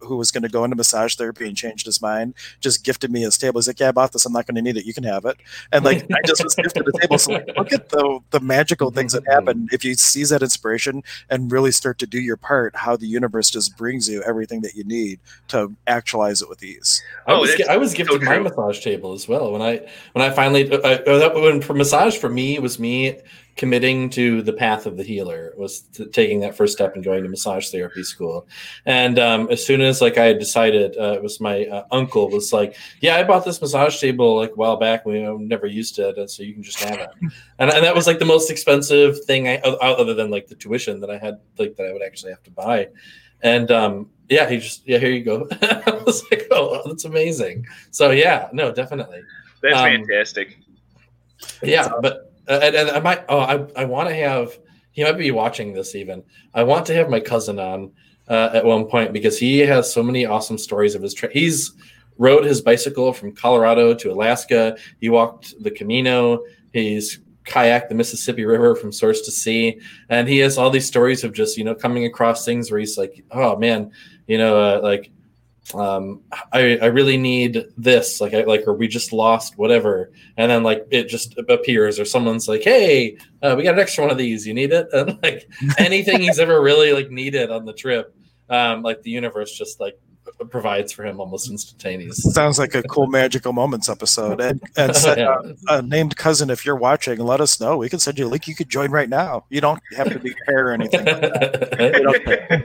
S1: who was going to go into massage therapy and changed his mind just gifted me his table. He's like, "Yeah, I bought this. I'm not going to need it. You can have it." And like, I just was gifted the table. So like, look at the the magical things that happen and if you seize that inspiration and really start to do your part, how the universe just brings you everything that you need to actualize it with ease.
S2: I oh, was, I was gifted so my massage table as well when I when I finally uh, uh when for massage for me it was me committing to the path of the healer was taking that first step and going to massage therapy school. And um, as soon as like i had decided uh, it was my uh, uncle was like yeah i bought this massage table like a while back we never used it and so you can just have it. And, and that was like the most expensive thing i other than like the tuition that i had like that i would actually have to buy. And um, yeah he just yeah here you go. I was like oh that's amazing. So yeah no definitely.
S3: That's um, fantastic.
S2: yeah but uh, and, and I might. Oh, I I want to have. He might be watching this even. I want to have my cousin on uh, at one point because he has so many awesome stories of his trip. He's rode his bicycle from Colorado to Alaska. He walked the Camino. He's kayaked the Mississippi River from source to sea, and he has all these stories of just you know coming across things where he's like, oh man, you know, uh, like um, I, I really need this, like, I, like, or we just lost whatever. And then like, it just appears or someone's like, Hey, uh, we got an extra one of these, you need it. And like anything he's ever really like needed on the trip. Um, like the universe just like provides for him almost instantaneous.
S1: Sounds like a cool magical moments episode. And, and yeah. uh, uh, named cousin, if you're watching, let us know. We can send you a link. You could join right now. You don't have to be here or anything.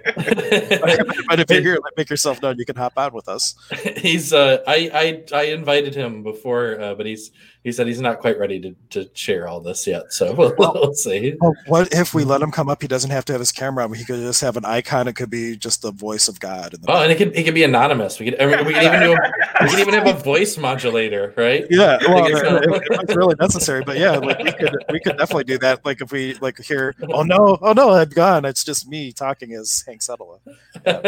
S1: Like but if you're here, make yourself known. You can hop on with us.
S2: He's. Uh, I I I invited him before, uh, but he's he said he's not quite ready to, to share all this yet. So we'll, we'll see.
S1: Well, what if we let him come up? He doesn't have to have his camera on. He could just have an icon. It could be just the voice of God.
S2: oh, and it could it could be anonymous. We could I mean, we could even do a, we could even have a voice modulator, right?
S1: Yeah, well, if, if it's really necessary. But yeah, like we could we could definitely do that. Like if we like hear, oh no, oh no, I'm gone. It's just me talking as Hank Sutherland. Yeah,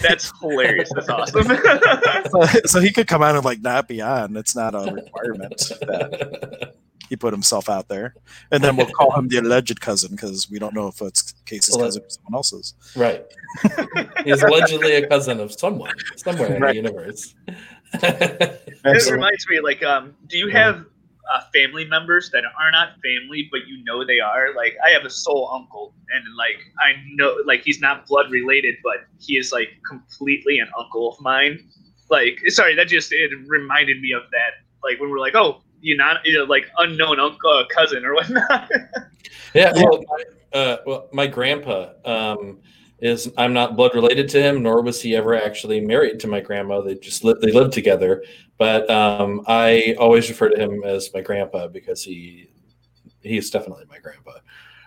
S3: That's hilarious. That's awesome.
S1: so, so he could come out and like not be on. It's not a requirement that he put himself out there, and then we'll call him the alleged cousin because we don't know if it's Casey's well, cousin or someone else's.
S2: Right. He's allegedly a cousin of someone somewhere right. in the universe.
S3: it reminds me, like, um, do you have uh, family members that are not family, but you know they are? Like, I have a soul uncle, and like, I know, like, he's not blood related, but he is like completely an uncle of mine. Like, sorry, that just it reminded me of that. Like when we're like, oh, you not you know like unknown uncle uh, cousin or whatnot.
S2: yeah, well, my, uh, well, my grandpa um, is I'm not blood related to him, nor was he ever actually married to my grandma. They just lived they lived together, but um, I always refer to him as my grandpa because he he's definitely my grandpa.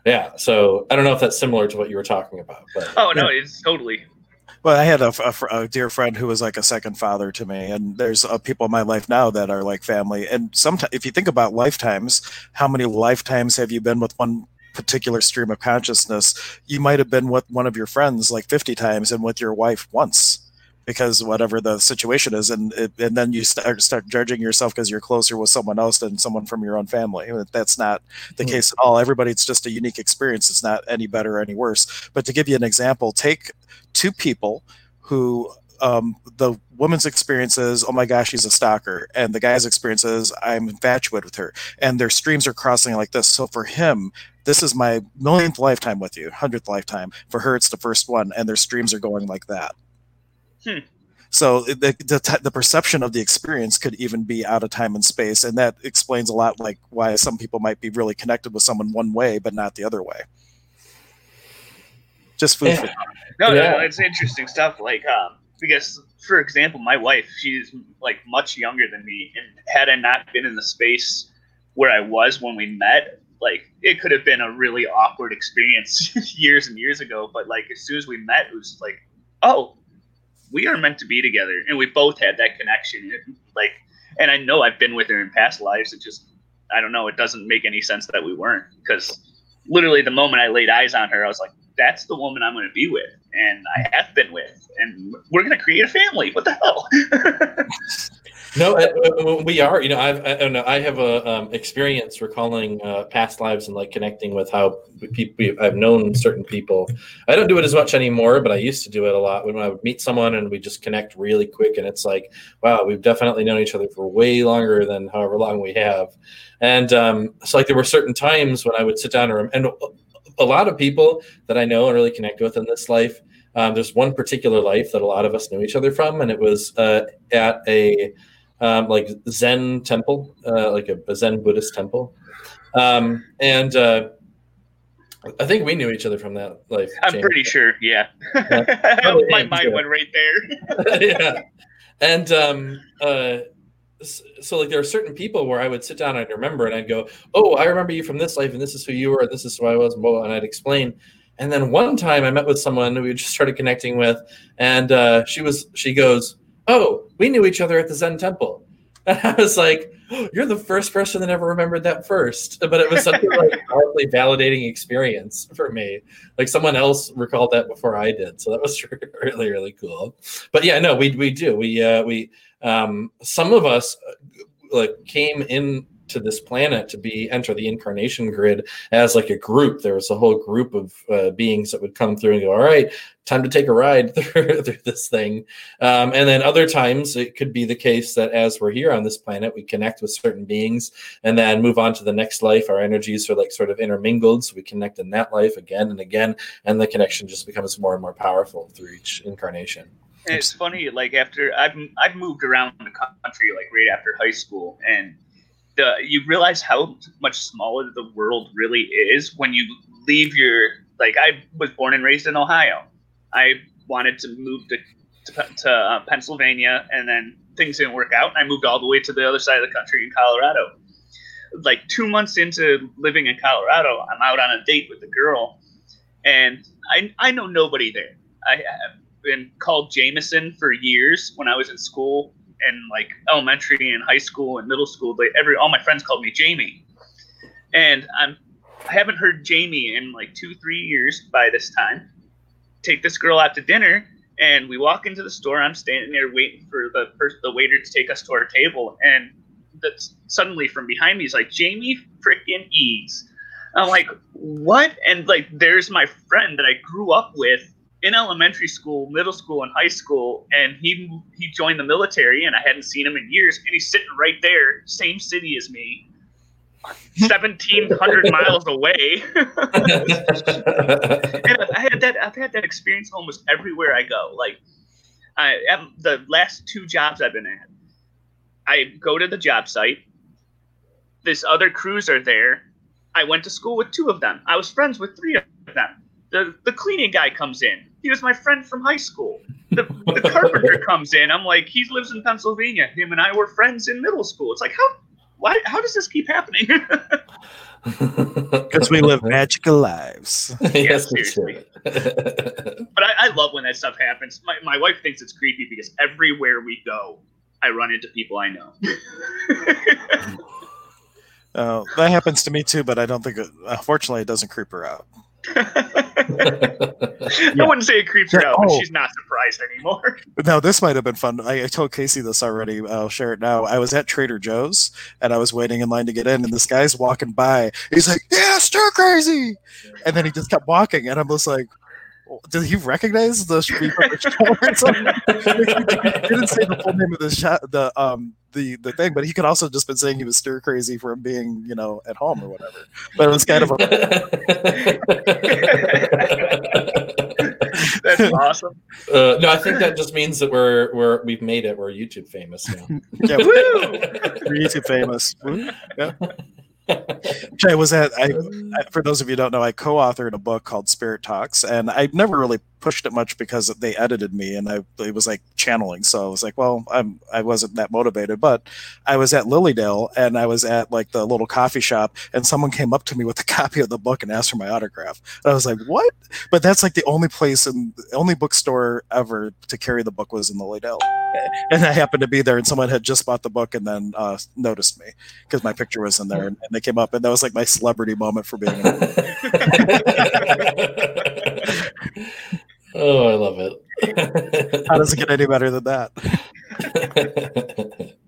S2: Yeah, so I don't know if that's similar to what you were talking about, but
S3: oh no, yeah. it's totally
S1: well, I had a, a, a, dear friend who was like a second father to me, and there's uh, people in my life now that are like family. And sometimes, if you think about lifetimes, how many lifetimes have you been with one particular stream of consciousness? You might have been with one of your friends like 50 times, and with your wife once because whatever the situation is and and then you start start judging yourself because you're closer with someone else than someone from your own family that's not the mm-hmm. case at all everybody it's just a unique experience it's not any better or any worse but to give you an example take two people who um, the woman's experience is, oh my gosh, she's a stalker. And the guy's experience is, I'm infatuated with her. And their streams are crossing like this. So for him, this is my millionth lifetime with you, hundredth lifetime. For her, it's the first one. And their streams are going like that. Hmm. So the, the, the perception of the experience could even be out of time and space, and that explains a lot, like why some people might be really connected with someone one way, but not the other way. Just food yeah. for
S3: No, yeah. no, it's interesting stuff. Like, um, because for example, my wife, she's like much younger than me, and had I not been in the space where I was when we met, like it could have been a really awkward experience years and years ago. But like as soon as we met, it was like, oh, we are meant to be together, and we both had that connection. Like, and I know I've been with her in past lives. It just, I don't know, it doesn't make any sense that we weren't because literally the moment I laid eyes on her, I was like, that's the woman I'm going to be with, and I have been with, and we're going to create a family. What the hell?
S2: no, uh, uh, we are. You know, I've I don't know. I have a um, experience recalling uh, past lives and like connecting with how people. I've known certain people. I don't do it as much anymore, but I used to do it a lot when I would meet someone and we just connect really quick, and it's like, wow, we've definitely known each other for way longer than however long we have. And um, so, like, there were certain times when I would sit down and, and a lot of people that I know and really connect with in this life. Um, there's one particular life that a lot of us knew each other from, and it was uh, at a um, like Zen temple, uh, like a, a, Zen Buddhist temple. Um, and uh, I think we knew each other from that life.
S3: I'm pretty sure. Yeah. yeah. My mind went right there.
S2: yeah. And um, uh, so, like, there are certain people where I would sit down and I'd remember and I'd go, Oh, I remember you from this life, and this is who you were, and this is who I was, and blah, and I'd explain. And then one time I met with someone who we just started connecting with, and uh, she was, she goes, oh, we knew each other at the Zen temple. And I was like, oh, you're the first person that ever remembered that first. But it was such a like powerfully validating experience for me. Like someone else recalled that before I did. So that was really, really cool. But yeah, no, we we do. We uh we um some of us uh, like came in to this planet to be enter the incarnation grid as like a group. There was a whole group of uh, beings that would come through and go, "All right, time to take a ride through, through this thing." Um, and then other times it could be the case that as we're here on this planet, we connect with certain beings and then move on to the next life. Our energies are like sort of intermingled, so we connect in that life again and again, and the connection just becomes more and more powerful through each incarnation.
S3: And it's funny, like after I've I've moved around the country, like right after high school, and the you realize how much smaller the world really is when you leave your like I was born and raised in Ohio. I wanted to move to to, to uh, Pennsylvania, and then things didn't work out, and I moved all the way to the other side of the country in Colorado. Like two months into living in Colorado, I'm out on a date with a girl, and I I know nobody there. I have been called Jameson for years when I was in school and like elementary and high school and middle school, they every all my friends called me Jamie, and I'm I haven't heard Jamie in like two three years by this time. Take this girl out to dinner, and we walk into the store. I'm standing there waiting for the person, the waiter to take us to our table, and that's suddenly from behind me is like Jamie freaking Eads. I'm like, what? And like, there's my friend that I grew up with in elementary school, middle school, and high school, and he he joined the military, and I hadn't seen him in years, and he's sitting right there, same city as me, seventeen hundred miles away. and I had that I've had that experience almost everywhere I go. Like, I um, the last two jobs I've been at, I go to the job site. This other crews are there. I went to school with two of them. I was friends with three of them. The the cleaning guy comes in he was my friend from high school. The, the carpenter comes in. I'm like, he lives in Pennsylvania. Him and I were friends in middle school. It's like, how, why, how does this keep happening?
S1: Because we live magical lives.
S3: yes, seriously. but I, I, love when that stuff happens. My, my wife thinks it's creepy because everywhere we go, I run into people I know.
S1: uh, that happens to me too, but I don't think, it, unfortunately, it doesn't creep her out.
S3: I wouldn't say it creeps her out, oh. but she's not surprised anymore.
S1: Now, this might have been fun. I, I, told Casey this already. I'll share it now. I was at Trader Joe's and I was waiting in line to get in, and this guy's walking by. He's like, "Yeah, stir crazy," and then he just kept walking, and I'm just like, did he recognize the street he didn't say the full name of the shot, the um the the thing, but he could also just been saying he was stir crazy from being you know at home or whatever. But it was kind of a.
S3: That's awesome.
S2: Uh, no, I think that just means that we're we're we've made it. We're YouTube famous now.
S1: yeah, we're YouTube famous. Yeah. I was at I, for those of you who don't know, I co-authored a book called Spirit Talks, and I've never really pushed it much because they edited me and I it was like channeling. So I was like, well, I'm I wasn't that motivated, but I was at Lily Dale and I was at like the little coffee shop and someone came up to me with a copy of the book and asked for my autograph. And I was like, what? But that's like the only place and the only bookstore ever to carry the book was in Lily Dale. And I happened to be there and someone had just bought the book and then uh, noticed me because my picture was in there and, and they came up and that was like my celebrity moment for being
S2: Oh, I love it.
S1: How does it get any better than that?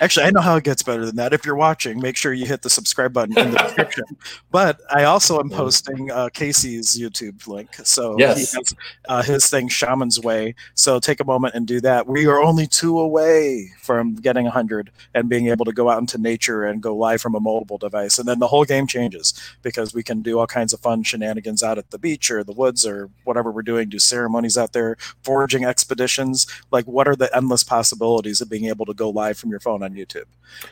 S1: Actually, I know how it gets better than that. If you're watching, make sure you hit the subscribe button in the description. but I also am posting uh, Casey's YouTube link. So
S2: yes.
S1: he has uh, his thing, Shaman's Way. So take a moment and do that. We are only two away from getting 100 and being able to go out into nature and go live from a mobile device. And then the whole game changes because we can do all kinds of fun shenanigans out at the beach or the woods or whatever we're doing, do ceremonies out there, foraging expeditions. Like, what are the endless possibilities of being able to go live from your phone on YouTube?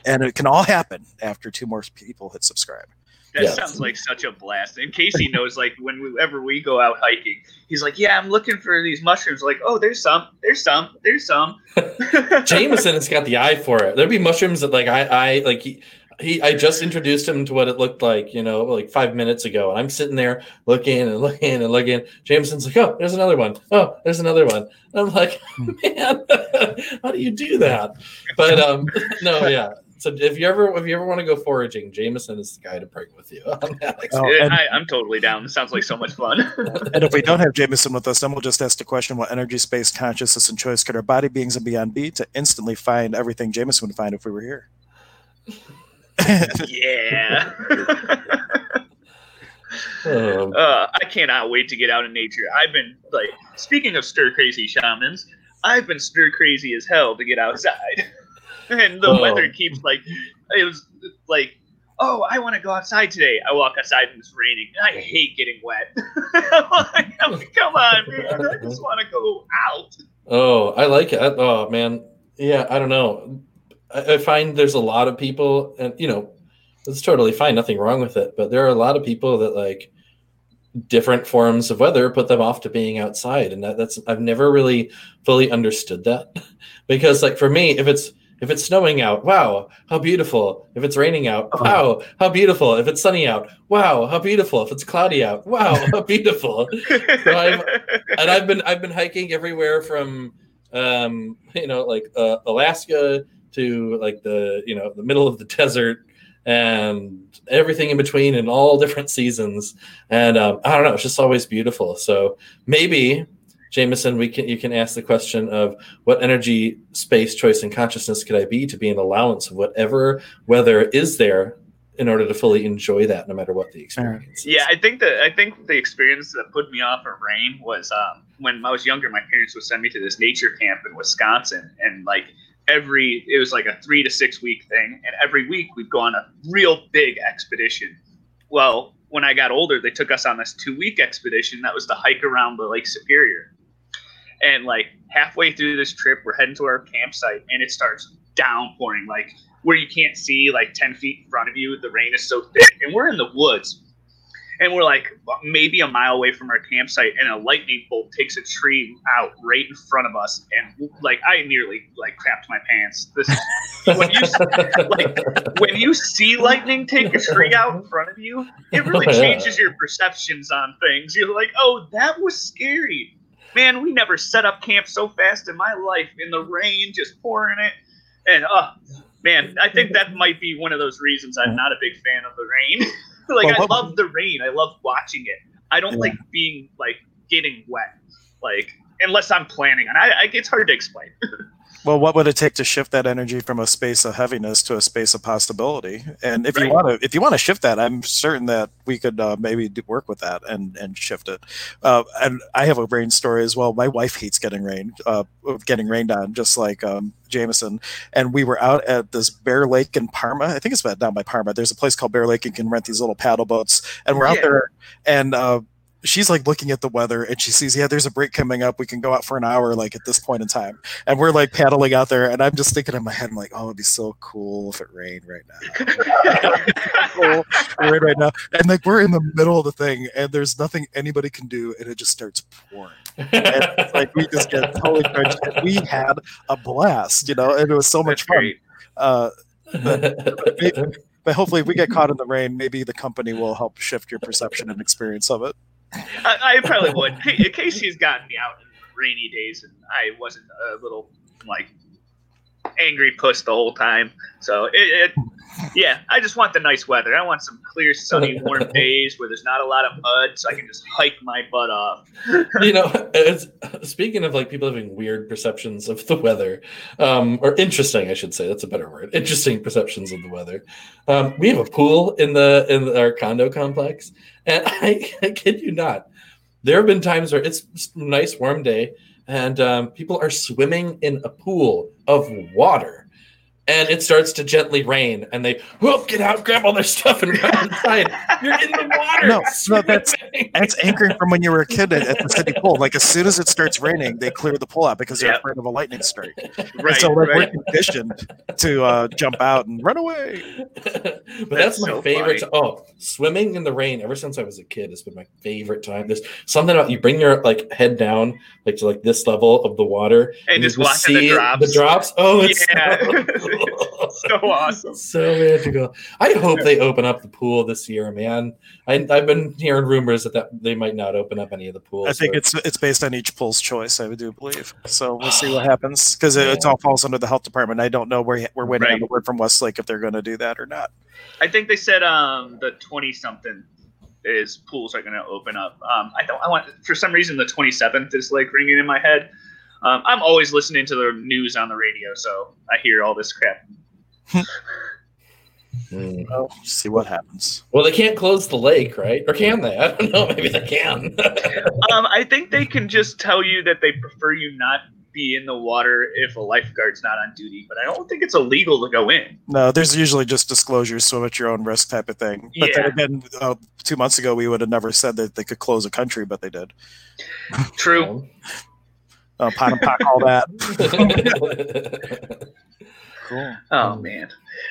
S1: And it can all happen after two more people hit subscribe.
S3: That yes. sounds like such a blast. And Casey knows, like, whenever we go out hiking, he's like, "Yeah, I'm looking for these mushrooms." Like, "Oh, there's some, there's some, there's some."
S2: Jameson has got the eye for it. There'd be mushrooms that, like, I, I like. He, he I just introduced him to what it looked like, you know, like five minutes ago. And I'm sitting there looking and looking and looking. Jameson's like, oh, there's another one. Oh, there's another one. And I'm like, man, how do you do that? But um, no, yeah. So if you ever if you ever want to go foraging, Jameson is the guy to bring with you. oh,
S3: I, am totally down. It sounds like so much fun.
S1: and if we don't have Jameson with us, then we'll just ask the question: What energy, space, consciousness, and choice could our body beings and beyond be to instantly find everything Jameson would find if we were here?
S3: Yeah. um, uh, I cannot wait to get out in nature. I've been like, speaking of stir crazy shamans, I've been stir crazy as hell to get outside, and the oh. weather keeps like, it was like, oh, I want to go outside today. I walk outside and it's raining. I hate getting wet. like, come on, man! I just want to go out.
S2: Oh, I like it. Oh man, yeah. I don't know. I find there's a lot of people, and you know, it's totally fine, nothing wrong with it. But there are a lot of people that like different forms of weather put them off to being outside, and that, that's I've never really fully understood that because like for me, if it's if it's snowing out, wow, how beautiful. If it's raining out, uh-huh. wow, how beautiful. If it's sunny out, wow, how beautiful. If it's cloudy out, wow, how beautiful. so I've, and I've been I've been hiking everywhere from um, you know like uh, Alaska to like the you know the middle of the desert and everything in between in all different seasons. And um, I don't know, it's just always beautiful. So maybe Jameson, we can you can ask the question of what energy, space, choice, and consciousness could I be to be an allowance of whatever weather is there in order to fully enjoy that, no matter what the experience.
S3: Yeah, I think that I think the experience that put me off of rain was um, when I was younger. My parents would send me to this nature camp in Wisconsin, and like every it was like a three to six week thing. And every week we'd go on a real big expedition. Well when i got older they took us on this two week expedition that was to hike around the lake superior. And like halfway through this trip we're heading to our campsite and it starts downpouring. Like where you can't see like 10 feet in front of you the rain is so thick. And we're in the woods and we're like maybe a mile away from our campsite and a lightning bolt takes a tree out right in front of us and like i nearly like crapped my pants. This when you like when you see lightning take a tree out in front of you it really changes your perceptions on things. You're like oh that was scary. Man we never set up camp so fast in my life in the rain just pouring it. And uh man i think that might be one of those reasons i'm not a big fan of the rain like well, I love the rain. I love watching it. I don't yeah. like being like getting wet. Like unless I'm planning and I, I it's hard to explain.
S1: well, what would it take to shift that energy from a space of heaviness to a space of possibility? And if right. you want to, if you want to shift that, I'm certain that we could uh, maybe do, work with that and and shift it. Uh, and I have a rain story as well. My wife hates getting rain, uh, getting rained on, just like um, Jameson, and we were out at this Bear Lake in Parma. I think it's about down by Parma. There's a place called Bear Lake. You can rent these little paddle boats, and we're out yeah. there, and uh, she's like looking at the weather and she sees, yeah, there's a break coming up. We can go out for an hour, like at this point in time. And we're like paddling out there. And I'm just thinking in my head, I'm like, oh, it'd be so cool if it rained right now. cool. rain right now. And like we're in the middle of the thing and there's nothing anybody can do. And it just starts pouring. And like we just get totally drenched. We had a blast, you know, and it was so much fun. Uh, but, but hopefully if we get caught in the rain maybe the company will help shift your perception and experience of it
S3: I, I probably would. Casey's gotten me out in rainy days, and I wasn't a little like angry puss the whole time. So it, it Yeah, I just want the nice weather. I want some clear, sunny, warm days where there's not a lot of mud, so I can just hike my butt off.
S2: you know, it's, speaking of like people having weird perceptions of the weather, um, or interesting, I should say, that's a better word. Interesting perceptions of the weather. Um, we have a pool in the in our condo complex, and I, I kid you not, there have been times where it's a nice warm day, and um, people are swimming in a pool of water and it starts to gently rain, and they whoop, get out, grab all their stuff, and run inside. You're in the water.
S1: No, no, that's that's anchoring from when you were a kid at, at, the city pool. Like as soon as it starts raining, they clear the pool out because they're yep. afraid of a lightning strike. Right. And so like, right. we're conditioned to uh, jump out and run away.
S2: but that's, that's my so favorite. T- oh, swimming in the rain. Ever since I was a kid, it's been my favorite time. There's something about you bring your like head down like to like this level of the water
S3: and, and just watching the drops.
S2: The drops. Oh, it's yeah.
S3: So- so awesome.
S2: So magical. I hope they open up the pool this year, man. I, have been hearing rumors that, that they might not open up any of the pools.
S1: I think it's it's based on each pool's choice. I do believe. So we'll see what happens because it, all falls under the health department. I don't know where we're waiting right. on the word from Westlake if they're going to do that or not.
S3: I think they said um the twenty something is pools are going to open up. Um, I don't. I want for some reason the twenty seventh is like ringing in my head. Um, I'm always listening to the news on the radio, so I hear all this crap
S1: Mm. Well, see what happens.
S2: Well, they can't close the lake, right? Or can they? I don't know. Maybe they can.
S3: um, I think they can just tell you that they prefer you not be in the water if a lifeguard's not on duty, but I don't think it's illegal to go in.
S1: No, there's usually just disclosures, swim at your own risk type of thing. But yeah. then again, uh, two months ago, we would have never said that they could close a country, but they did.
S3: True.
S1: Uh, pot and pock, all that.
S3: Cool. Oh man,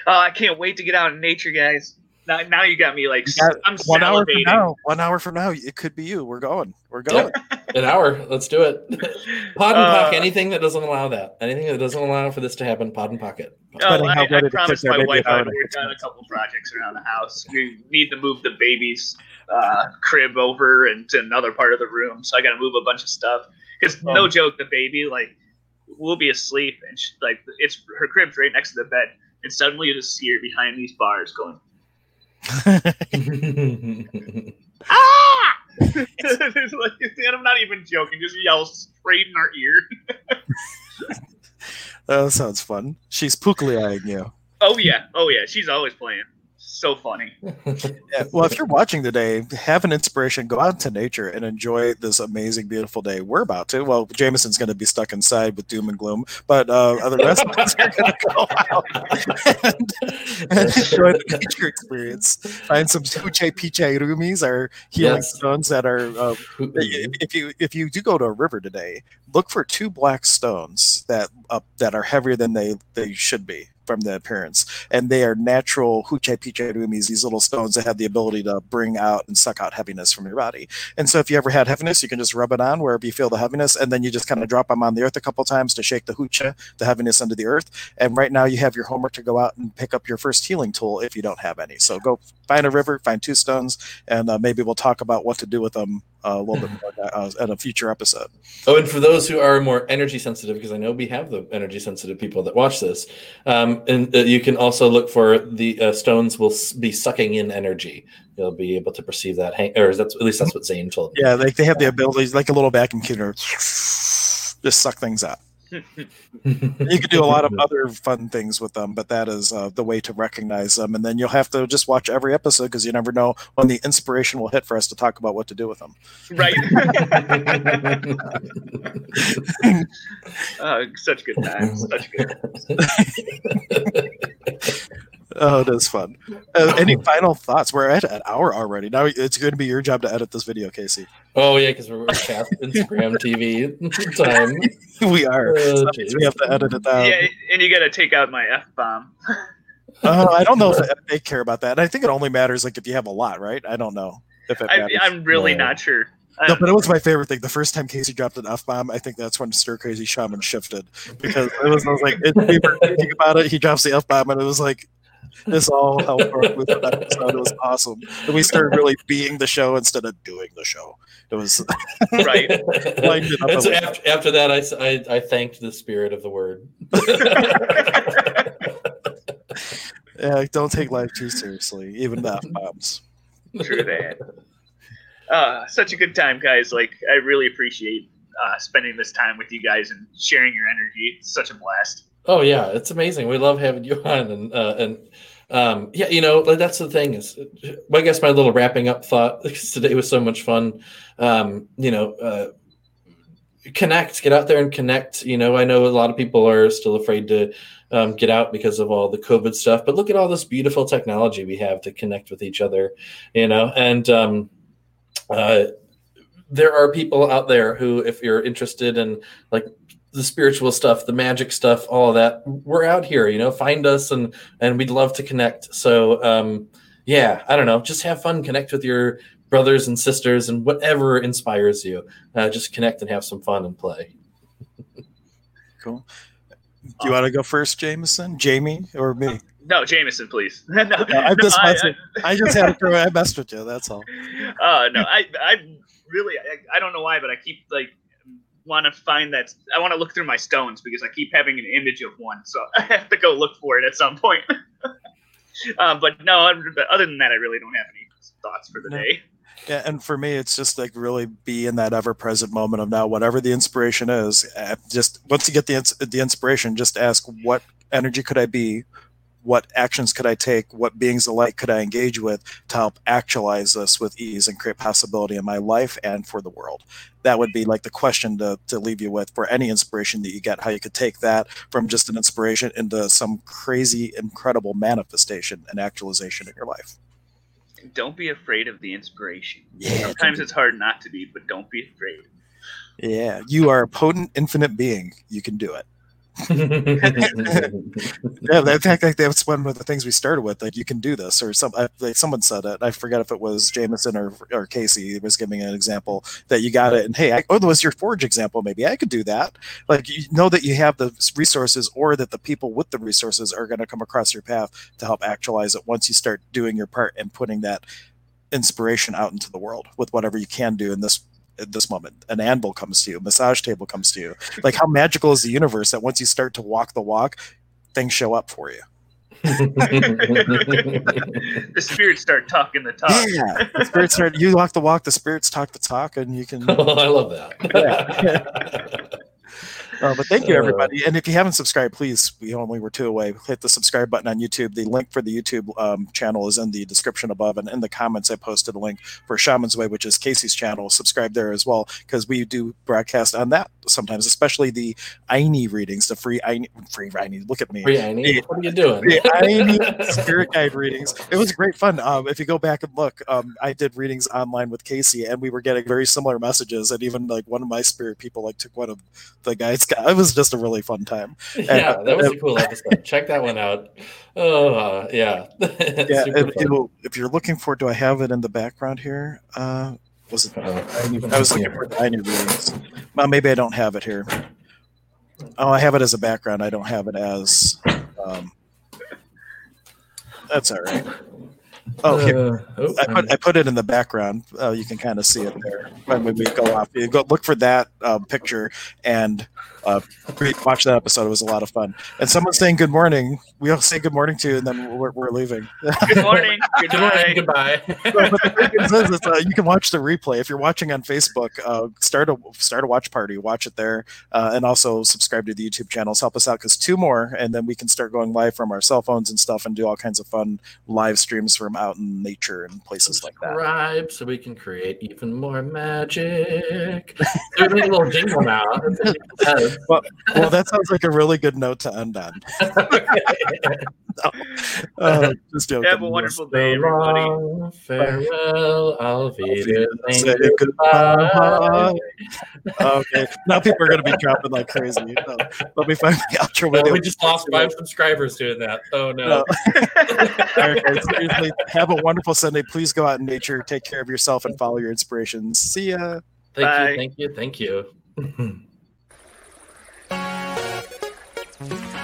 S3: oh I can't wait to get out in nature, guys. Now, now you got me like got I'm
S1: one hour from now. One hour from now, it could be you. We're going. We're going.
S2: An hour. Let's do it. Pod and uh, pocket. Anything that doesn't allow that. Anything that doesn't allow for this to happen. Pod and pocket.
S3: Oh, I, I promised my wife I would work on a couple projects around the house. We need to move the baby's uh, crib over into another part of the room, so I got to move a bunch of stuff. Because oh. no joke, the baby like we'll be asleep and she, like it's her crib's right next to the bed, and suddenly you just see her behind these bars going. ah! and I'm not even joking. Just yells straight in our
S1: ear. that sounds fun. She's pookily eyeing you.
S3: Oh yeah, oh yeah. She's always playing so funny.
S1: yeah, well, if you're watching today, have an inspiration, go out to nature and enjoy this amazing, beautiful day. We're about to. Well, Jameson's going to be stuck inside with doom and gloom, but uh, the rest of us are going to go out and, and, enjoy the nature experience. Find some Hucha Pichay Rumis, our healing yes. stones that are. Uh, if you if you do go to a river today, look for two black stones that uh, that are heavier than they they should be from the appearance. And they are natural hucha pichay rumis, these little stones that have the ability to bring out and suck out heaviness from your body. And so if you ever had heaviness, you can just rub it on wherever you feel the heaviness, and then you just kind of drop them on the earth a couple times to shake the huche, the heaviness under the earth. And right now you have your homework to go out and pick up your first healing tool if you don't have any. So go find a river, find two stones, and uh, maybe we'll talk about what to do with them a little bit more uh, at a future episode.
S2: Oh, and for those who are more energy sensitive, because I know we have the energy sensitive people that watch this, um, and uh, you can also look for the uh, stones will be sucking in energy. You'll be able to perceive that, hang- or that's at least that's what Zane told
S1: me. Yeah, like they have the ability, like a little vacuum cleaner, just suck things out you can do a lot of other fun things with them, but that is uh, the way to recognize them. And then you'll have to just watch every episode because you never know when the inspiration will hit for us to talk about what to do with them.
S3: Right. oh, such good times. Such good
S1: times. Oh, it is fun. Uh, any final thoughts? We're at an hour already. Now it's going to be your job to edit this video, Casey.
S2: Oh yeah, because we're past Instagram TV time.
S1: we are. Oh, so we have to edit it down.
S3: Yeah, and you got to take out my f bomb.
S1: uh, I don't know if they care about that. I think it only matters like if you have a lot, right? I don't know if it. matters.
S3: I, am really yeah. not sure.
S1: No, but it was my favorite thing. The first time Casey dropped an F bomb, I think that's when Stir Crazy Shaman shifted because it was, I was like, it, we were thinking about it. He drops the F bomb, and it was like, this all helped with that episode. It was awesome. And we started really being the show instead of doing the show. It was
S3: right.
S2: and so after, after that, I, I, I thanked the spirit of the word.
S1: Yeah, don't take life too seriously, even the F bombs.
S3: True that. Uh, such a good time, guys. Like, I really appreciate uh, spending this time with you guys and sharing your energy. It's such a blast.
S2: Oh yeah, it's amazing. We love having you on, and uh, and um, yeah, you know that's the thing is, I guess my little wrapping up thought because today was so much fun. Um, you know, uh, connect, get out there and connect. You know, I know a lot of people are still afraid to um, get out because of all the COVID stuff, but look at all this beautiful technology we have to connect with each other. You know, and um, uh, there are people out there who, if you're interested in like the spiritual stuff, the magic stuff, all of that, we're out here, you know, find us and, and we'd love to connect. So, um, yeah, I don't know, just have fun, connect with your brothers and sisters and whatever inspires you. Uh, just connect and have some fun and play.
S1: cool. Do you want to go first, Jameson, Jamie, or me?
S3: No, Jameson, please. no, no,
S1: I just, I, I, I, just had to throw. I messed with you. That's all.
S3: Uh, no, I, I really, I, I don't know why, but I keep like want to find that. I want to look through my stones because I keep having an image of one, so I have to go look for it at some point. uh, but no, other than that, I really don't have any thoughts for the no. day.
S1: Yeah, and for me, it's just like really be in that ever-present moment of now, whatever the inspiration is. Uh, just once you get the the inspiration, just ask what energy could I be, what actions could I take? What beings alike could I engage with to help actualize this with ease and create possibility in my life and for the world? That would be like the question to, to leave you with for any inspiration that you get, how you could take that from just an inspiration into some crazy, incredible manifestation and actualization in your life.
S3: Don't be afraid of the inspiration. Yeah, Sometimes it's hard not to be, but don't be afraid.
S1: Yeah, you are a potent, infinite being. You can do it. yeah, like that's one of the things we started with. Like, you can do this, or some. like someone said it. I forget if it was Jameson or or Casey was giving an example that you got it. And hey, I, oh, that was your Forge example. Maybe I could do that. Like, you know that you have the resources, or that the people with the resources are going to come across your path to help actualize it. Once you start doing your part and putting that inspiration out into the world with whatever you can do in this at this moment. An anvil comes to you, massage table comes to you. Like how magical is the universe that once you start to walk the walk, things show up for you.
S3: the spirits start talking the talk.
S1: Yeah, the spirits start. You walk the walk, the spirits talk the talk, and you can.
S2: Oh, I love that.
S1: Yeah. Uh, but thank you, everybody. And if you haven't subscribed, please, we only were two away. Hit the subscribe button on YouTube. The link for the YouTube um, channel is in the description above. And in the comments, I posted a link for Shaman's Way, which is Casey's channel. Subscribe there as well, because we do broadcast on that sometimes, especially the Aini readings, the free Aini, free Aini. Look at me.
S2: Free Aini. What are you doing?
S1: The Aini spirit guide readings. It was great fun. Um, if you go back and look, um, I did readings online with Casey, and we were getting very similar messages. And even like one of my spirit people like took one of the guys. It was just a really fun time.
S2: Yeah, that was a cool episode. Check that one out. Oh uh, yeah.
S1: yeah. If, if, you're looking for, do I have it in the background here? Uh, was it? I was looking for the Aini readings. Well, maybe I don't have it here. Oh, I have it as a background. I don't have it as. Um, that's all right. Oh, here. Uh, oh, I put I put it in the background. Uh, you can kind of see it there when we go off. You go look for that um, picture and uh, watch that episode. It was a lot of fun. And someone's saying good morning. We all say good morning to you, and then we're, we're leaving.
S3: Good morning. Good, good morning.
S2: Goodbye.
S1: so, but the is, uh, you can watch the replay if you're watching on Facebook. Uh, start a start a watch party. Watch it there, uh, and also subscribe to the YouTube channels. Help us out because two more, and then we can start going live from our cell phones and stuff, and do all kinds of fun live streams from out in nature and places
S2: subscribe
S1: like that.
S2: Subscribe so we can create even more magic. There's a little jingle now.
S1: well, well, that sounds like a really good note to end on. no. uh, just joking.
S3: Have a wonderful day, everybody.
S2: Farewell, I'll be Say goodbye.
S1: okay, now people are going to be dropping like crazy. No, let me find the outro
S2: video. we just lost five subscribers doing that. Oh no. no.
S1: okay, seriously, have a wonderful Sunday. Please go out in nature, take care of yourself, and follow your inspirations. See ya.
S2: Thank Bye. you. Thank you. Thank you. Thank you.